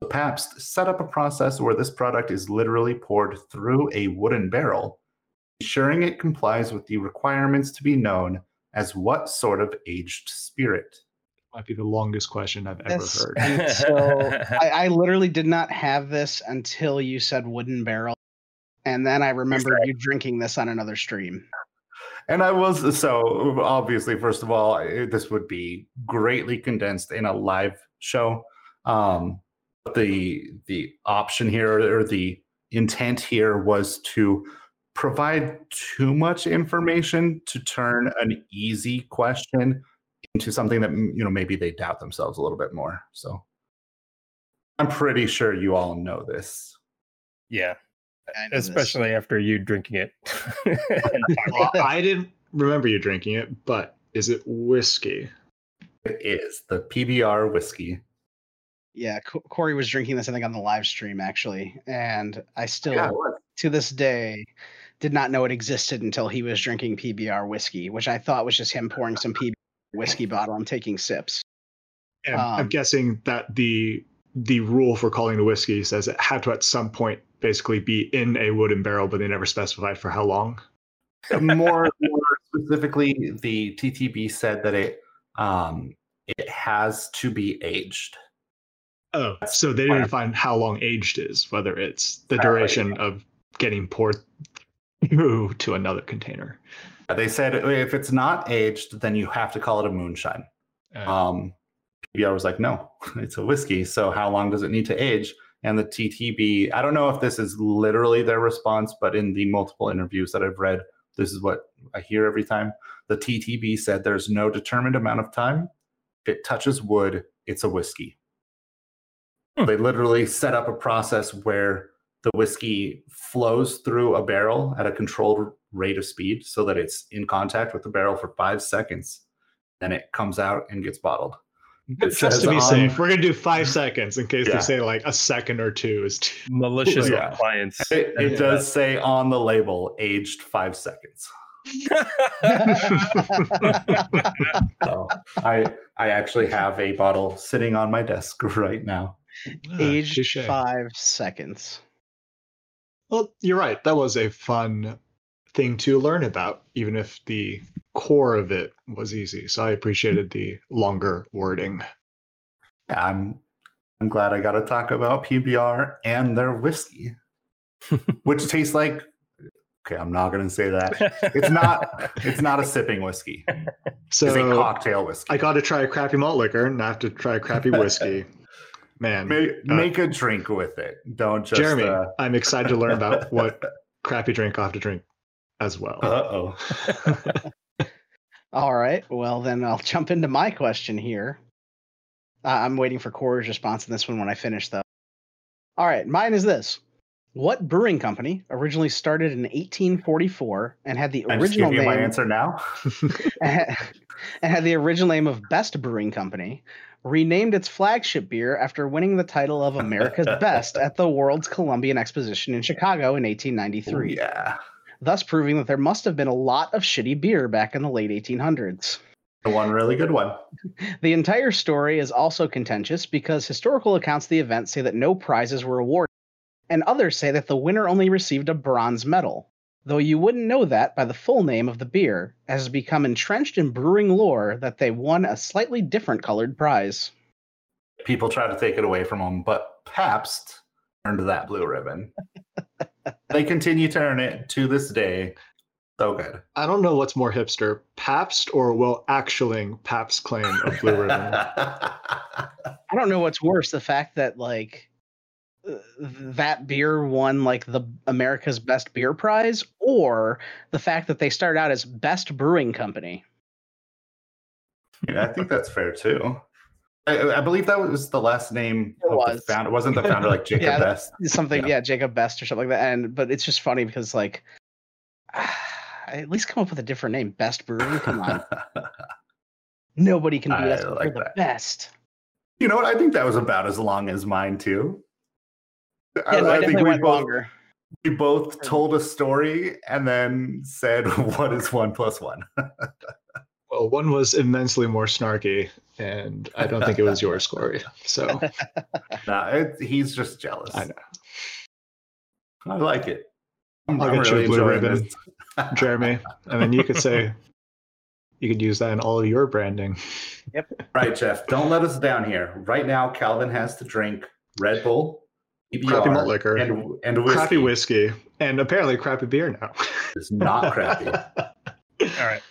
The Pabst set up a process where this product is literally poured through a wooden barrel, ensuring it complies with the requirements to be known as what sort of aged spirit. Might be the longest question I've ever This- heard. So I, I literally did not have this until you said wooden barrel, and then I remembered you drinking this on another stream. And I was so obviously, first of all, this would be greatly condensed in a live show. Um, the the option here or the intent here was to provide too much information to turn an easy question into something that you know maybe they doubt themselves a little bit more. So I'm pretty sure you all know this. yeah. Especially after you drinking it. Well, I didn't remember you drinking it, but is it whiskey? It is the PBR whiskey. Yeah, Corey was drinking this, I think, on the live stream actually, and I still, Yeah, to this day, did not know it existed until he was drinking PBR whiskey, which I thought was just him pouring some PBR whiskey bottle and taking sips. And I'm Um, guessing that the the rule for calling the whiskey says it had to at some point basically be in a wooden barrel, but they never specified for how long. more, more specifically, the TTB said that it um, it has to be aged. Oh, so they didn't define how long aged is, whether it's the duration of getting poured through to another container. They said if it's not aged, then you have to call it a moonshine. Uh, Um, PBR was like, no, it's a whiskey. So how long does it need to age? And the TTB, I don't know if this is literally their response, but in the multiple interviews that I've read, this is what I hear every time. The TTB said there's no determined amount of time. If it touches wood, it's a whiskey. Hmm. They literally set up a process where the whiskey flows through a barrel at a controlled rate of speed so that it's in contact with the barrel for five seconds. Then it comes out and gets bottled. It Just says to be on- safe, we're gonna do five seconds in case Yeah. they say like a second or two is too. Malicious Yeah. compliance. It, it Yeah. does say on the label, aged five seconds. So I I actually have a bottle sitting on my desk right now. Ah, aged Touche. five seconds. Well, you're right. That was a fun thing to learn about, even if the core of it was easy. So I appreciated the longer wording. Yeah, I'm I'm glad I got to talk about PBR and their whiskey, which tastes like. Okay, I'm not going to say that. It's not. It's not a sipping whiskey. It's a cocktail whiskey. I got to try a crappy malt liquor and I have to try a crappy whiskey. Man, make, make a drink with it. Don't just. Jeremy, Uh I'm excited to learn about what crappy drink I have to drink as well. Uh oh. All right. Well, then I'll jump into my question here. Uh, I'm waiting for Corey's response on this one when I finish, though. All right. Mine is this What brewing company originally started in 1844 and had the I just original give you my answer now. and had the original name of Best Brewing Company, renamed its flagship beer after winning the title of America's Best at the World's Columbian Exposition in Chicago in 1893, Yeah. Thus proving that there must have been a lot of shitty beer back in the late 1800s. One really good one. The entire story is also contentious because historical accounts of the event say that no prizes were awarded, and others say that the winner only received a bronze medal. Though you wouldn't know that by the full name of the beer, as it has become entrenched in brewing lore that they won a slightly different colored prize. People try to take it away from them, but Pabst earned that blue ribbon. they continue to earn it to this day. So good. I don't know what's more hipster, Pabst or Will Actualing Pabst claim of Blue Ribbon. I don't know what's worse, the fact that like that beer won like the America's Best Beer Prize, or the fact that they started out as Best Brewing Company. Yeah, I think that's fair too. I, I believe that was the last name It of was. the founder. Wasn't the founder like Jacob Yeah, Best? something Yeah. yeah. jacob best or something like that and but it's just funny because like at least come up with a different name best brewing come on nobody can beat I us but we're like the that. best you know what? I think that was about as long as mine too. I, yeah, no, I, I think we both, longer we both told a story and then said, "What is one plus one?" Well, one was immensely more snarky, and I don't think it was yours, Corey. So nah, it, he's just jealous. I know. I like it. I'm, I'll I'm get you a blue ribbon. Jeremy, I mean, you could say you could use that in all of your branding. Yep. right, Jeff. Don't let us down here. Right now, Calvin has to drink Red Bull, PBR, Crappy malt liquor. and and whiskey. Crappy whiskey, and apparently crappy beer now. It's not crappy. All right.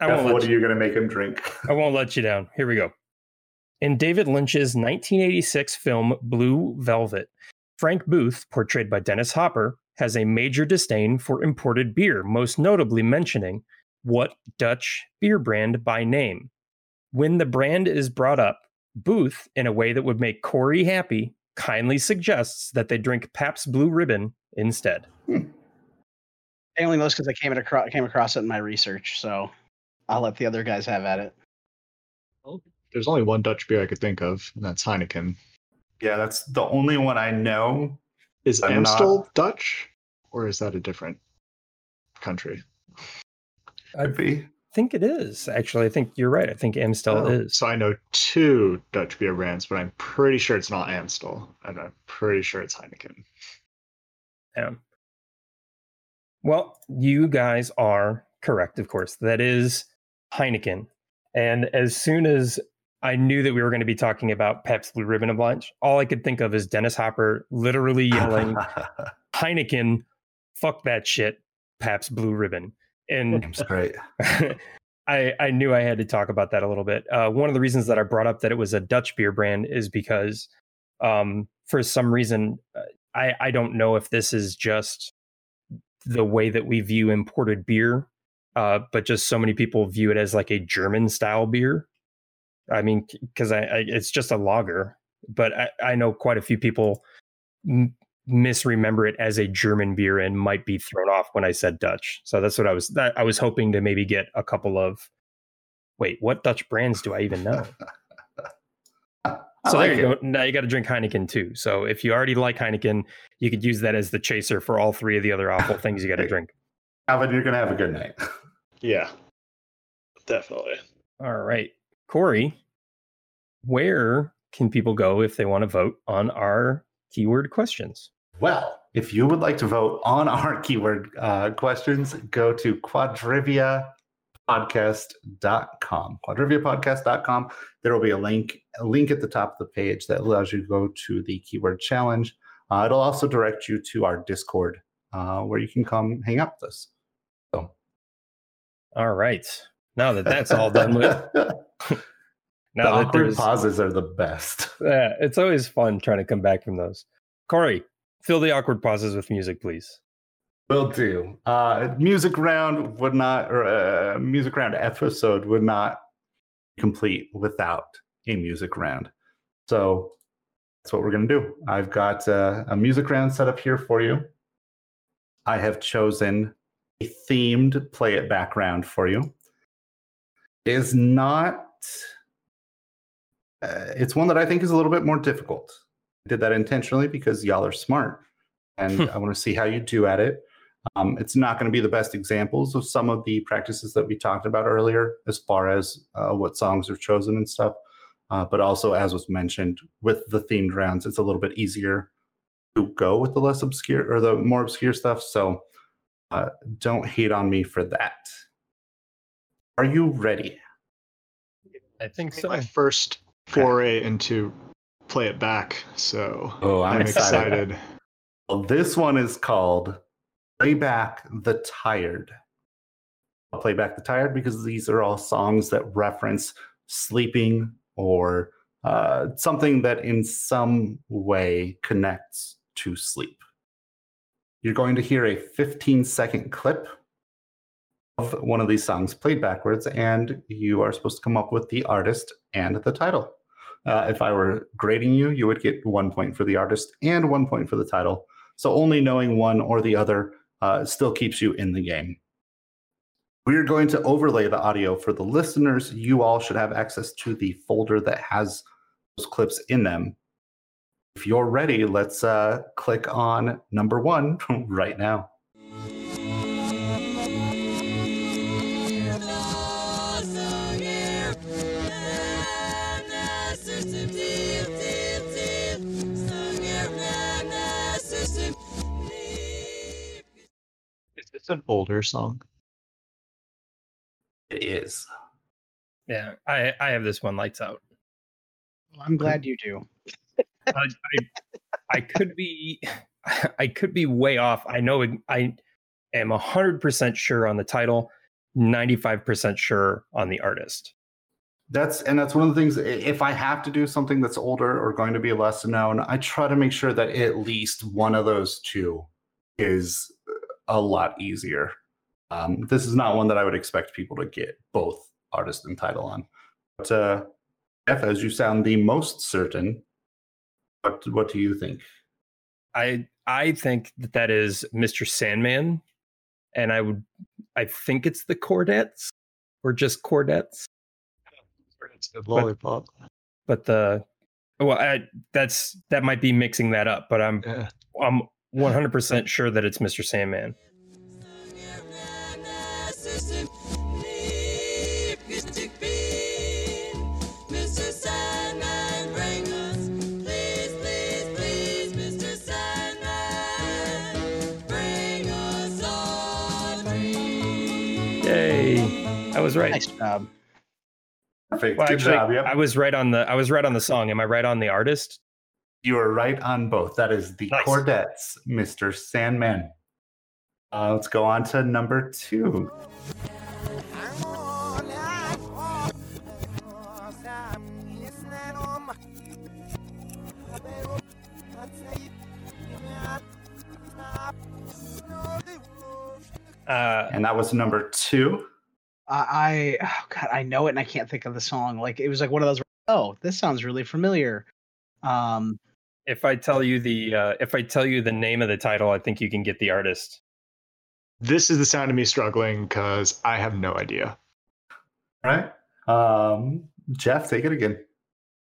I won't, what let are you, you going to make him drink? I won't let you down. Here we go. In David Lynch's 1986 film Blue Velvet, Frank Booth, portrayed by Dennis Hopper, has a major disdain for imported beer, most notably mentioning what Dutch beer brand by name. When the brand is brought up, Booth, in a way that would make Corey happy, kindly suggests that they drink Pabst Blue Ribbon instead. Hmm. I only know this because I came, it across, came across it in my research so i'll let the other guys have at it oh. There's only one Dutch beer I could think of, and that's Heineken. Yeah, that's the only one I know. Is I'm not- Amstel Dutch, or is that a different country? Could be. I think it is. Actually, I think you're right. I think Amstel Oh, is. So I know two Dutch beer brands, but I'm pretty sure it's not Amstel, and I'm pretty sure it's Heineken. Yeah. Well, you guys are correct, of course. That is Heineken. And as soon as I knew that we were going to be talking about Pepsi Blue Ribbon of Lunch, all I could think of is Dennis Hopper literally yelling, Heineken, fuck that shit, Pabst Blue Ribbon. And That's great. I, I knew I had to talk about that a little bit. Uh, one of the reasons that I brought up that it was a Dutch beer brand is because, um, for some reason, uh, I, I don't know if this is just the way that we view imported beer, uh, but just so many people view it as like a German style beer. I mean, because I, I it's just a lager, but I, I know quite a few people m- misremember it as a German beer and might be thrown off when I said Dutch. So that's what I was that I was hoping to maybe get a couple of wait, what Dutch brands do I even know? So like there you it. go. Now you got to drink Heineken too. So if you already like Heineken, you could use that as the chaser for all three of the other awful things you got to drink. Alvin, you're gonna have a good night. Yeah, definitely. All right, Corey, where can people go if they want to vote on our keyword questions? Well, if you would like to vote on our keyword uh, questions, go to quadriviapodcast.com. Quadriviapodcast.com. There will be a link, a link at the top of the page that allows you to go to the keyword challenge. Uh, it'll also direct you to our Discord, uh, where you can come hang out with us. All right. Now that that's all done with, the now that awkward pauses are the best. yeah, it's always fun trying to come back from those. Corey, fill the awkward pauses with music, please. Will do. Uh, music round would not, or uh, music round episode would not complete without a music round. So that's what we're going to do. I've got uh, a music round set up here for you. I have chosen themed play it background for you. is not, uh, it's one that I think is a little bit more difficult. I did that intentionally because y'all are smart and I want to see how you do at it. Um, it's not going to be the best examples of some of the practices that we talked about earlier, as far as uh, what songs are chosen and stuff. Uh, but also, as was mentioned, with the themed rounds, it's a little bit easier to go with the less obscure or the more obscure stuff. So uh, don't hate on me for that. Are you ready? I think so. my first foray into play it back, so Oh, I'm, excited. Well, this one is called Playback the Tired. I'll play back the tired because these are all songs that reference sleeping or uh, something that in some way connects to sleep. You're going to hear a 15 second clip of one of these songs played backwards, and you are supposed to come up with the artist and the title. Uh, if I were grading you, you would get one point for the artist and one point for the title. So only knowing one or the other uh, still keeps you in the game. We're going to overlay the audio for the listeners. You all should have access to the folder that has those clips in them. If you're ready, let's uh, click on number one right now. Is this an older song? It is. Yeah, I I have this one lights out. I'm glad you do. I, I, could be I could be way off. I know I am hundred percent sure on the title, ninety five percent sure on the artist. That's and that's one of the things. If I have to do something that's older or going to be less known, I try to make sure that at least one of those two is a lot easier. Um, this is not one that I would expect people to get both artist and title on. But uh, Jeff, as you sound the most certain, what what do you think? I I think that that is Mr. Sandman, and I would I think it's the Chordettes or just Chordettes, It's a lollipop. but the well I, that's that might be mixing that up, but I'm Yeah. I'm 100 percent sure that it's Mr. Sandman. Free. I was right. Nice job. Perfect. Well, Good actually, job. Yep. I was right on the I was right on the song. Am I right on the artist? You are right on both. That is the Nice. Chordettes, Mr. Sandman. Uh, let's go on to number two. Uh, And that was number two. I, I oh God, I know it and I can't think of the song. Like it was like one of those. Oh, this sounds really familiar. Um, If I tell you the uh, if I tell you the name of the title, I think you can get the artist. This is the sound of me struggling because I have no idea. All right. Um, Jeff, take it again.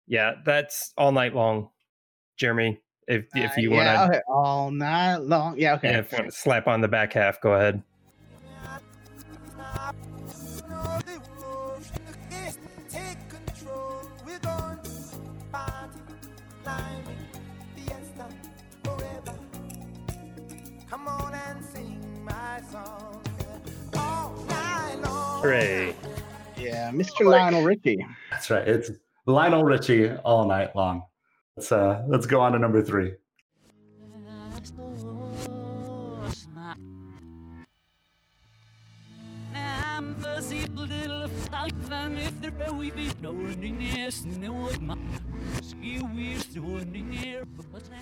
Yeah, that's all night long. Jeremy, if if Uh, you want to okay, all night long. Yeah, okay. yeah, if you wanna slap on the back half, go ahead. Hooray! yeah, Mr. Lionel Richie. That's right. It's Lionel Richie all night long. Let's uh let's go on to number three.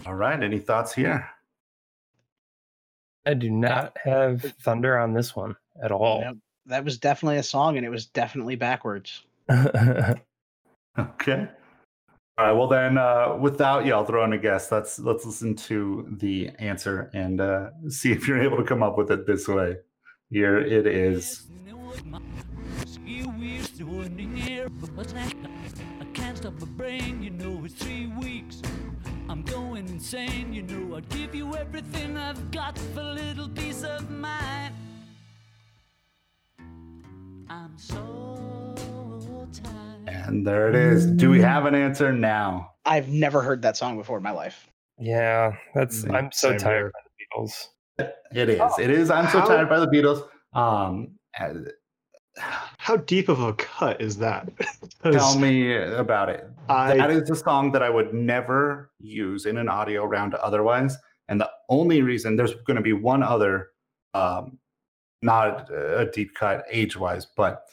All right. Any thoughts here? I do not have thunder on this one at all. Yep, that was definitely a song, and it was definitely backwards. Okay. All right. Well, then, uh, without y'all throwing a guess, let's let's listen to the answer and uh, see if you're able to come up with it this way. Here it is. I can't stop my brain, you know it's three weeks. I'm going insane, you know I'd give you everything I've got for a little peace of mind. I'm so tired. And there it is. Do we have an answer now? I've never heard that song before in my life. yeah, that's. I'm so same tired by the Beatles. It is. Oh, it is. I'm so how- tired by the Beatles. Um, How deep of a cut is that? tell me about it. I- that is a song that I would never use in an audio round otherwise. And the only reason there's going to be one other, um, not a deep cut age wise, but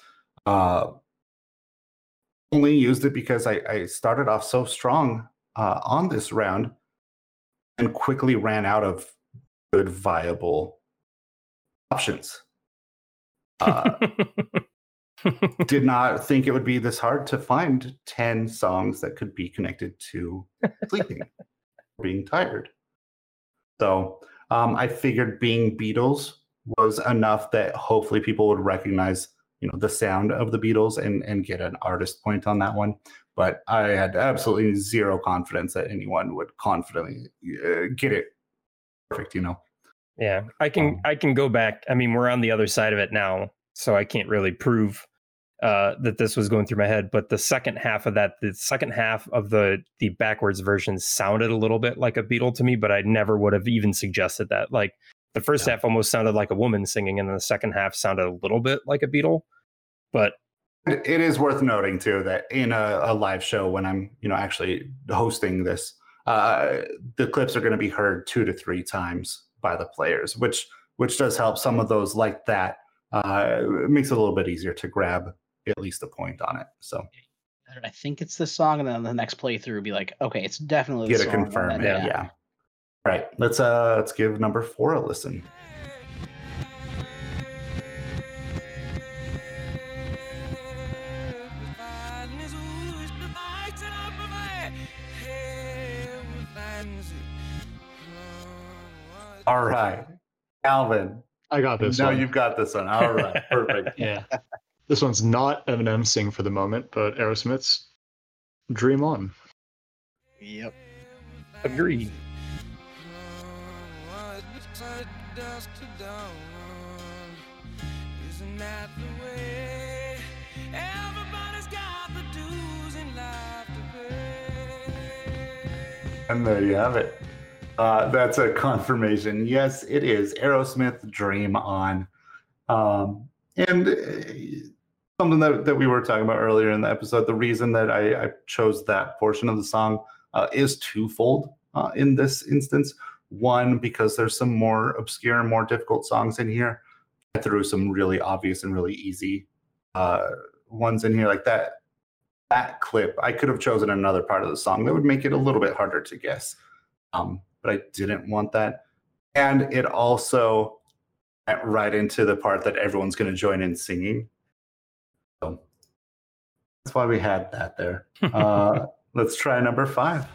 uh, only used it because I, I started off so strong uh, on this round and quickly ran out of good, viable options. Uh, did not think it would be this hard to find 10 songs that could be connected to sleeping or being tired. So um, I figured being Beatles was enough that hopefully people would recognize you know the sound of the Beatles and and get an artist point on that one. But I had absolutely zero confidence that anyone would confidently uh, get it perfect. You know, yeah, I can. Um, I can go back. I mean, we're on the other side of it now, so I can't really prove uh, that this was going through my head. But the second half of that, the second half of the the backwards version sounded a little bit like a Beatle to me, but I never would have even suggested that. Like the first Yeah. half almost sounded like a woman singing, and then the second half sounded a little bit like a Beatle. But It it is worth noting too that in a, a live show when I'm you know actually hosting this, uh, the clips are going to be heard two to three times by the players, which which does help. Some of those like that uh, it makes it a little bit easier to grab at least a point on it. So I think it's this song, and then the next playthrough be like, okay, it's definitely get this it confirmed. then- Yeah. yeah. All right. Let's uh let's give number four a listen. All right, Alvin. I got this now one. you've got this one. All right, perfect. Yeah. this one's not Eminem sing for the moment, but Aerosmith's Dream On. Yep. agreed. Isn't that the way? Everybody's got the dues in life to pay. And there you have it. Uh, that's a confirmation. Yes, it is Aerosmith Dream On. Um, and uh, something that, that we were talking about earlier in the episode, the reason that I, I chose that portion of the song uh, is twofold uh, in this instance. One, because there's some more obscure, and more difficult songs in here. I threw some really obvious and really easy uh, ones in here, like that. That clip, I could have chosen another part of the song that would make it a little bit harder to guess. Um, but I didn't want that. And it also went right into the part that everyone's going to join in singing. So that's why we had that there. Uh, let's try number five.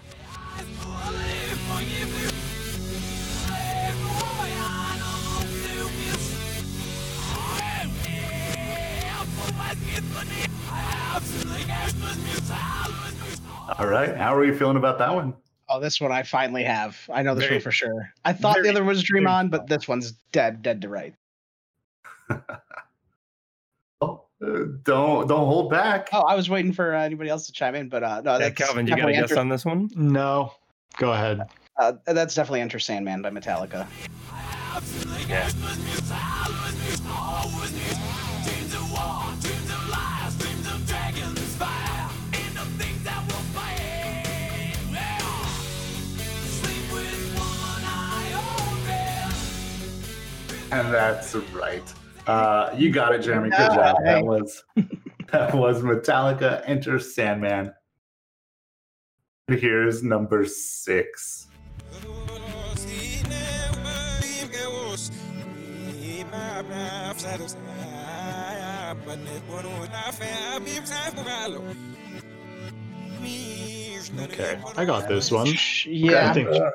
All right. How are you feeling about that one? Oh, this one I finally have. I know this Very- one for sure. I thought very- the other one was Dream On, but this one's dead, dead to right. Oh, uh, don't don't hold back. Oh, I was waiting for uh, anybody else to chime in, but uh, no, Yeah, that's Calvin, you got a guess Enter, on this one? No. Go ahead. uh, that's definitely Enter Sandman by Metallica. Yeah. And that's right. Uh, you got it, Jeremy. Good job. hey. That was that was Metallica Enter Sandman. Here's number six. Okay. I got this one. Yeah, I think Uh,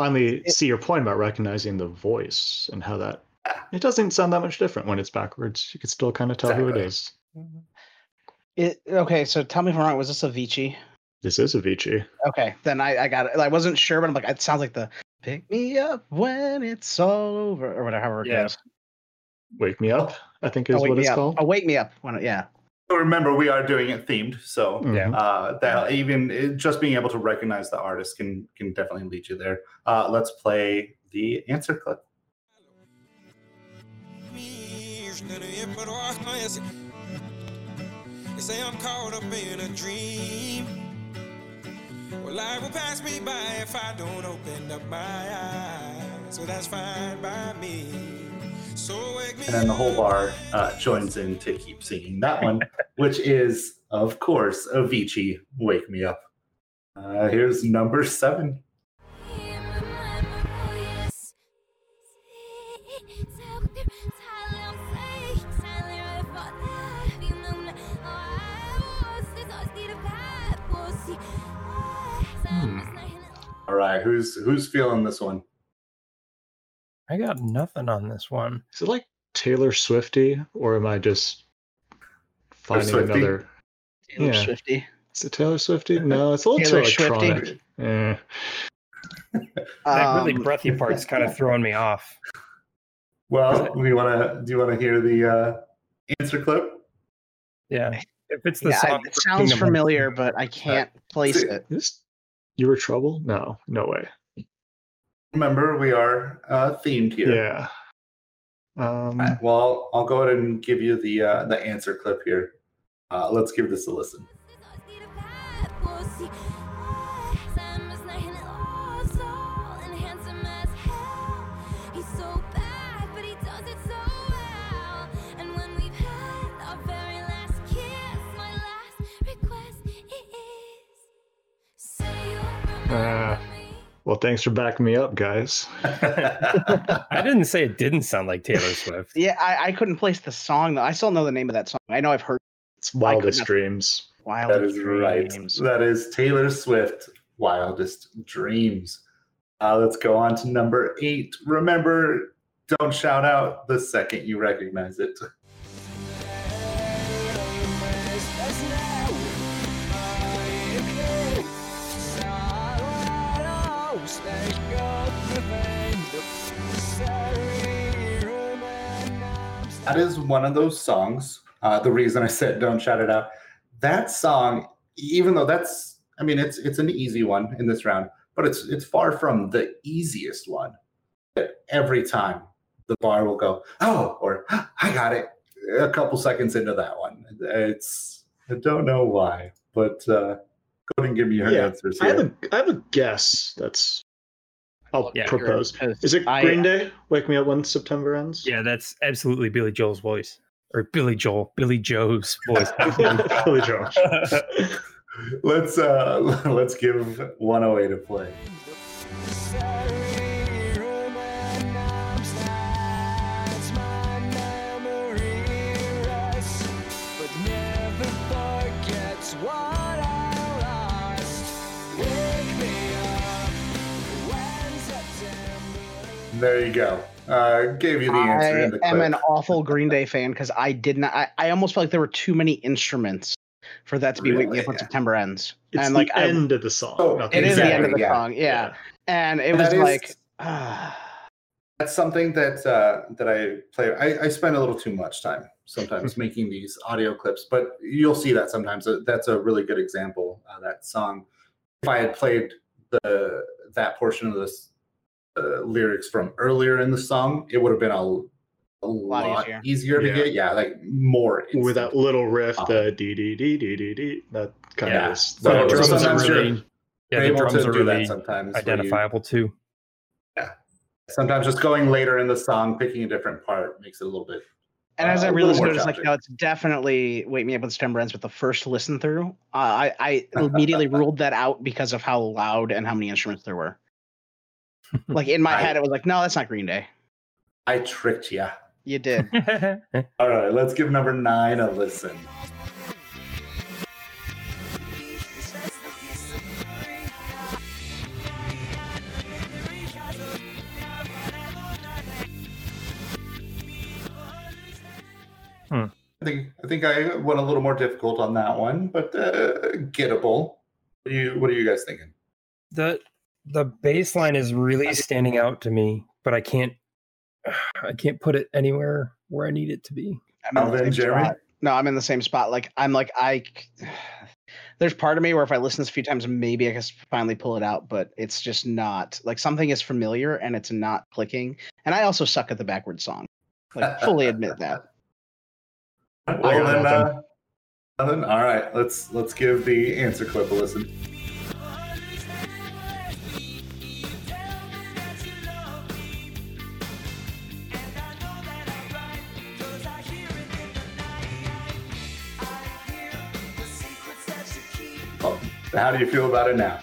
finally see your point about recognizing the voice and how that ah. it doesn't sound that much different when it's backwards. You can still kind of tell who it is. Mm-hmm. It, okay, so tell me if I'm wrong. Was this Avicii? This is Avicii. Okay, then I, I got it. I wasn't sure, but I'm like, it sounds like the "Pick Me Up When It's All Over" or whatever. However it goes. Wake Me Up, I think Oh, is wake what it's up. called. Oh, wake me up. When it, yeah. So remember, we are doing it themed, so Mhm. Yeah. uh, that even it- just being able to recognize the artist can can definitely lead you there. Uh, let's play the answer clip. You say I'm caught up in a dream. Well, life will pass me by if I don't open up my eyes. So that's fine by me. So wake me and then the whole bar uh, joins in to keep singing that one, which is, of course, Avicii, "Wake Me Up." Uh, here's number seven. All right, who's who's feeling this one? I got nothing on this one. Is it like Taylor Swifty, or am I just finding Swifty? another? Taylor Yeah. Swifty. Is it Taylor Swifty? No, it's a little Taylor too Swifty? electronic. Eh. That really Um, breathy part's kind of throwing me off. Well, we want to. Do you want to hear the uh, answer clip? Yeah. If it's the yeah, song, it sounds Kingdom familiar, Hearts- but I can't place see- it. Is you were trouble? No, no way. Remember, we are uh, themed here. Yeah. Um, Uh, Well, I'll go ahead and give you the uh, the answer clip here. Uh, let's give this a listen. Uh, well, thanks for backing me up, guys. I didn't say it didn't sound like Taylor Swift. Yeah, I, I couldn't place the song though. I still know the name of that song. I know I've heard It's I could wildest not- dreams. Wild right. Dreams. That is Taylor Swift, "Wildest Dreams." Uh, let's go on to number eight. Remember, don't shout out the second you recognize it. That is one of those songs. Uh, the reason I said don't shout it out. That song, even though that's, I mean, it's it's an easy one in this round, but it's it's far from the easiest one. Every time the bar will go, oh, or I got it. A couple seconds into that one, it's I don't know why, but uh, go ahead and give me your Yeah, answers I have a I have a guess. That's I'll Yeah, propose. Is it I- Green Day? Wake me up when September ends. Yeah, that's absolutely Billy Joel's voice. Or Billy Joel, Billie Joe's voice. Billy Joel. Let's uh, let's give 108 a to play. There you go. Uh, gave you the answer I in the am clip. an awful Green Day fan because I did not. I, I almost felt like there were too many instruments for that to be "Wake Me Really? Up When September Ends," It's and the like I- end of the song. Oh, not it is the end of the yeah. song, yeah. Yeah. And it was that is- like, ah, That's something that uh, that I play. I, I spend a little too much time sometimes making these audio clips, but you'll see that sometimes. Uh, That's a really good example. Uh, that song. If I had played the that portion of this uh, lyrics from earlier in the song, it would have been a, a lot, Lot easier. easier. to Yeah. get. Yeah, like more with that little riff, Um, the dee dee dee dee dee dee. That kind Yeah. of is. So the that drums are sometimes you're- really, yeah, the drums to are really sometimes. where you- identifiable too. Yeah. Sometimes just going later in the song, picking a different part makes it a little bit. and as I I a really noticed, like, challenging. no, it's definitely "Wake Me Up When September Ends" with the first listen through. Uh, I I immediately ruled that out because of how loud and how many instruments there were. Like in my I- head, it was like, no, that's not Green Day. I tricked you. You did. All right, let's give number nine a listen. Hmm. I think I think I went a little more difficult on that one, but uh, gettable. What are you What are you guys thinking? the the bass line is really standing out to me, but I can't I can't put it anywhere where I need it to be. I'm in the Alvin, same Jeremy? spot. No, I'm in the same spot. Like I'm like I There's part of me where if I listen to this a few times, maybe I can finally pull it out, but it's just not like something is familiar and it's not clicking. And I also suck at the backwards song. Like fully admit that. Well, then, uh, nothing? All right, let's let's give the answer clip a listen. How do you feel about it now?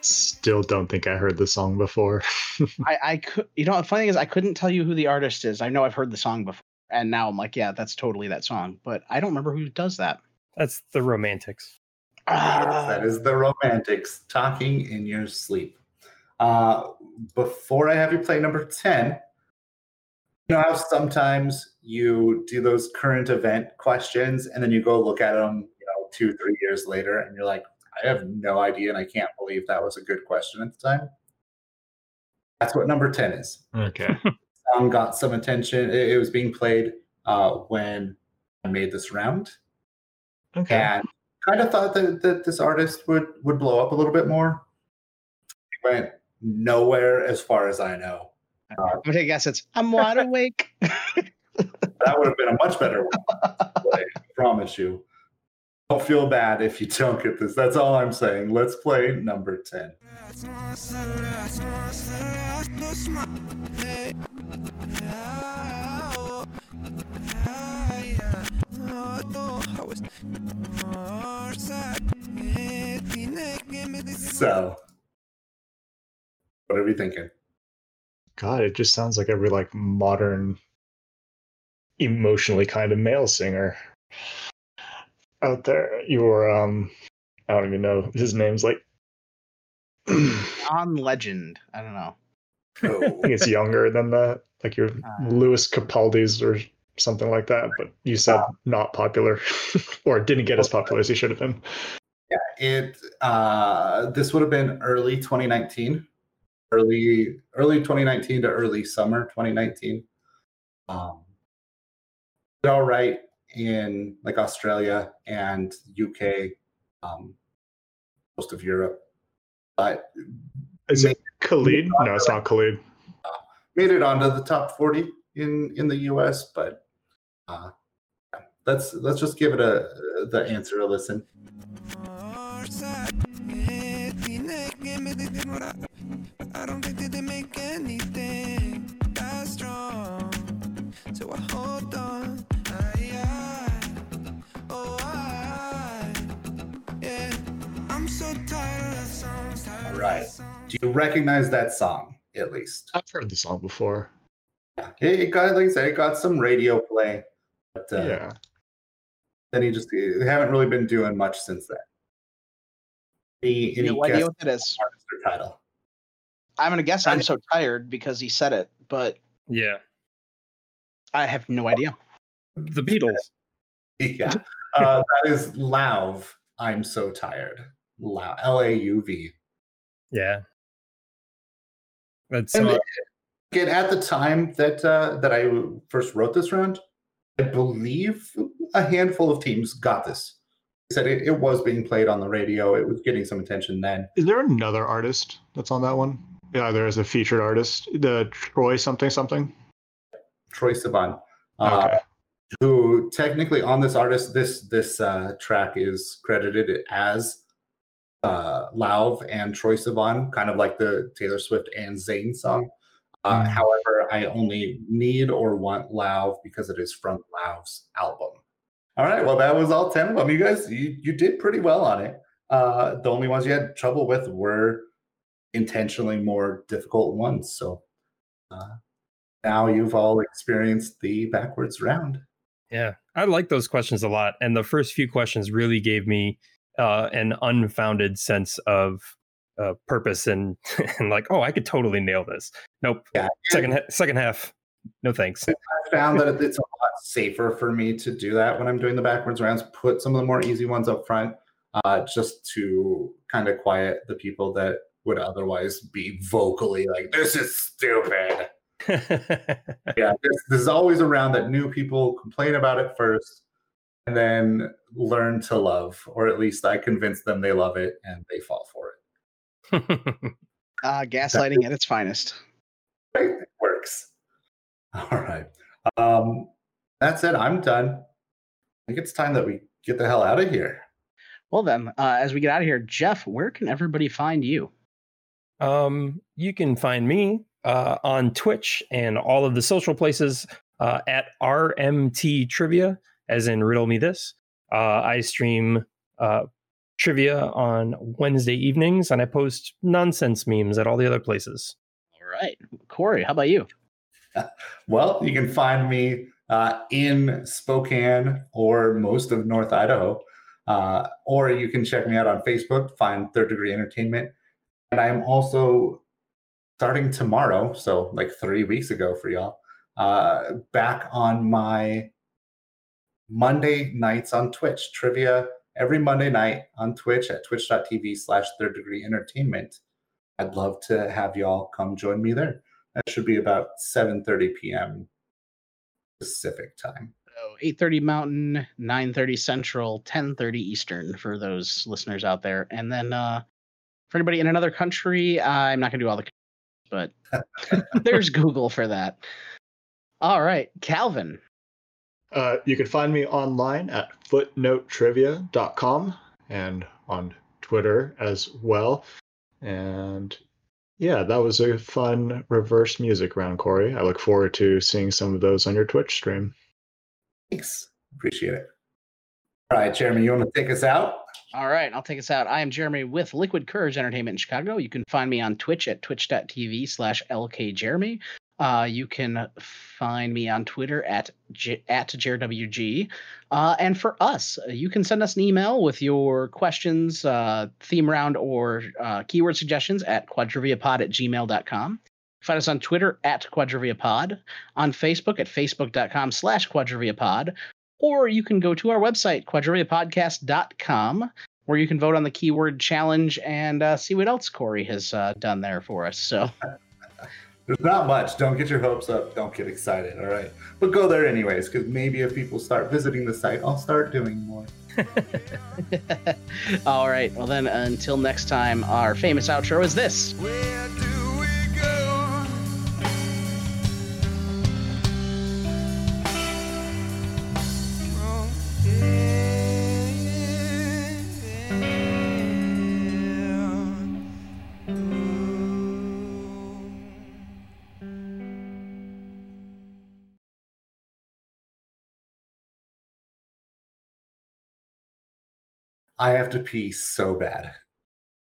Still don't think I heard the song before. I, I could, you know, the funny thing is, I couldn't tell you who the artist is. I know I've heard the song before, and now I'm like, yeah, that's totally that song, but I don't remember who does that. That's the romantics. Ah, that is the romantics talking in your sleep. Uh, before I have you play number 10, you know how sometimes you do those current event questions and then you go look at them, you know, two, three years later, and you're like, I have no idea, and I can't believe that was a good question at the time. That's what number 10 is. okay. Song got some attention. It, it was being played uh, when I made this round. Okay. and kind of thought that, that this artist would would blow up a little bit more. It went nowhere as far as I know. I'm gonna take a guess. It's I'm wide awake. That would have been a much better one. I promise you. Don't feel bad if you don't get this. That's all I'm saying. Let's play number 10. So, what are we thinking? God, it just sounds like every like modern, emotionally kind of male singer out there. Your um, I don't even know his name's like. I On Legend. I don't know. Oh, think it's younger than that, like your Uh. Lewis Capaldi's or something like that. But you said not popular, or didn't get as popular as he should have been. Yeah, it uh this would have been early 2019 early early 2019 to early summer 2019 um all right in like australia and uk um most of europe but Is it Khalid? No, it's not Khalid. made it onto the top 40 in in the us but uh yeah, let's let's just give it a the answer a listen I don't think that right do you recognize that song at least I've heard the song before. It, it got, like I said, it got some radio play, but uh, yeah. then he just they haven't really been doing much since then. Any, any No idea what that is. artist or title? I'm gonna guess I'm so tired because he said it, but Yeah. I have no idea. The Beatles. Yeah, uh, that is Lauv. I'm so tired. Lauv. L A U V. Yeah. That's And uh, again, at the time that uh, that I first wrote this round, I believe a handful of teams got this. They said it, it was being played on the radio. It was getting some attention then. Is there another artist that's on that one? Yeah, there is a featured artist, the Troy something something. Troye Sivan, uh, Okay. who technically on this artist, this this uh, track is credited as uh, Lauv and Troye Sivan, kind of like the Taylor Swift and Zayn song. Uh, Mm. However, I only need or want Lauv because it is from Lauv's album. All right, well, that was all ten of them. You guys, you, you did pretty well on it. Uh, the only ones you had trouble with were intentionally more difficult ones. So uh, now you've all experienced the backwards round. Yeah, I like those questions a lot. And the first few questions really gave me uh, an unfounded sense of uh, purpose and and like, oh, I could totally nail this. Nope. Yeah. Second second half, no thanks. I found that it's a lot safer for me to do that when I'm doing the backwards rounds. Put some of the more easy ones up front, uh, just to kind of quiet the people that would otherwise be vocally like, "This is stupid." Yeah, this, this is always a round that new people complain about it first, and then learn to love, or at least I convince them they love it and they fall for it. Uh, gaslighting at its finest. Right? It works. All right. Um, that's it. I'm done. I think it's time that we get the hell out of here. Well, then, uh, as we get out of here, Jeff, where can everybody find you? Um, you can find me uh, on Twitch and all of the social places uh, at RMT Trivia, as in Riddle Me This. Uh, I stream uh, trivia on Wednesday evenings, and I post nonsense memes at all the other places. All right. Corey, how about you? Well, you can find me uh, in Spokane or most of North Idaho, uh, or you can check me out on Facebook, find Third Degree Entertainment. And I'm also starting tomorrow, so like three weeks ago for y'all, uh, back on my Monday nights on Twitch trivia every Monday night on Twitch at twitch.tv slash third degree entertainment. I'd love to have y'all come join me there. That should be about 7:30 p.m. Pacific time. So 8:30 Mountain, 9:30 Central, 10:30 Eastern for those listeners out there. And then uh, for anybody in another country, I'm not going to do all the, but there's Google for that. All right, Calvin. Uh, you can find me online at footnotetrivia.com and on Twitter as well. And yeah, that was a fun reverse music round, Corey. I look forward to seeing some of those on your Twitch stream. Thanks. Appreciate it. All right, Jeremy, you want to take us out? All right, I'll take us out. I am Jeremy with Liquid Courage Entertainment in Chicago. You can find me on Twitch at twitch.tv slash lkjeremy. Uh, you can find me on Twitter at J- at JRWG. Uh, and for us, you can send us an email with your questions, uh, theme round, or uh, keyword suggestions at quadriviapod at gmail.com. Find us on Twitter at quadriviapod, on Facebook at facebook.com slash quadriviapod, or you can go to our website, quadriviapodcast.com, where you can vote on the keyword challenge and uh, see what else Corey has uh, done there for us. So, There's not much. Don't get your hopes up. Don't get excited. All right. But go there anyways, because maybe if people start visiting the site, I'll start doing more. all right. Well, then, until next time, our famous outro is this. I have to pee so bad.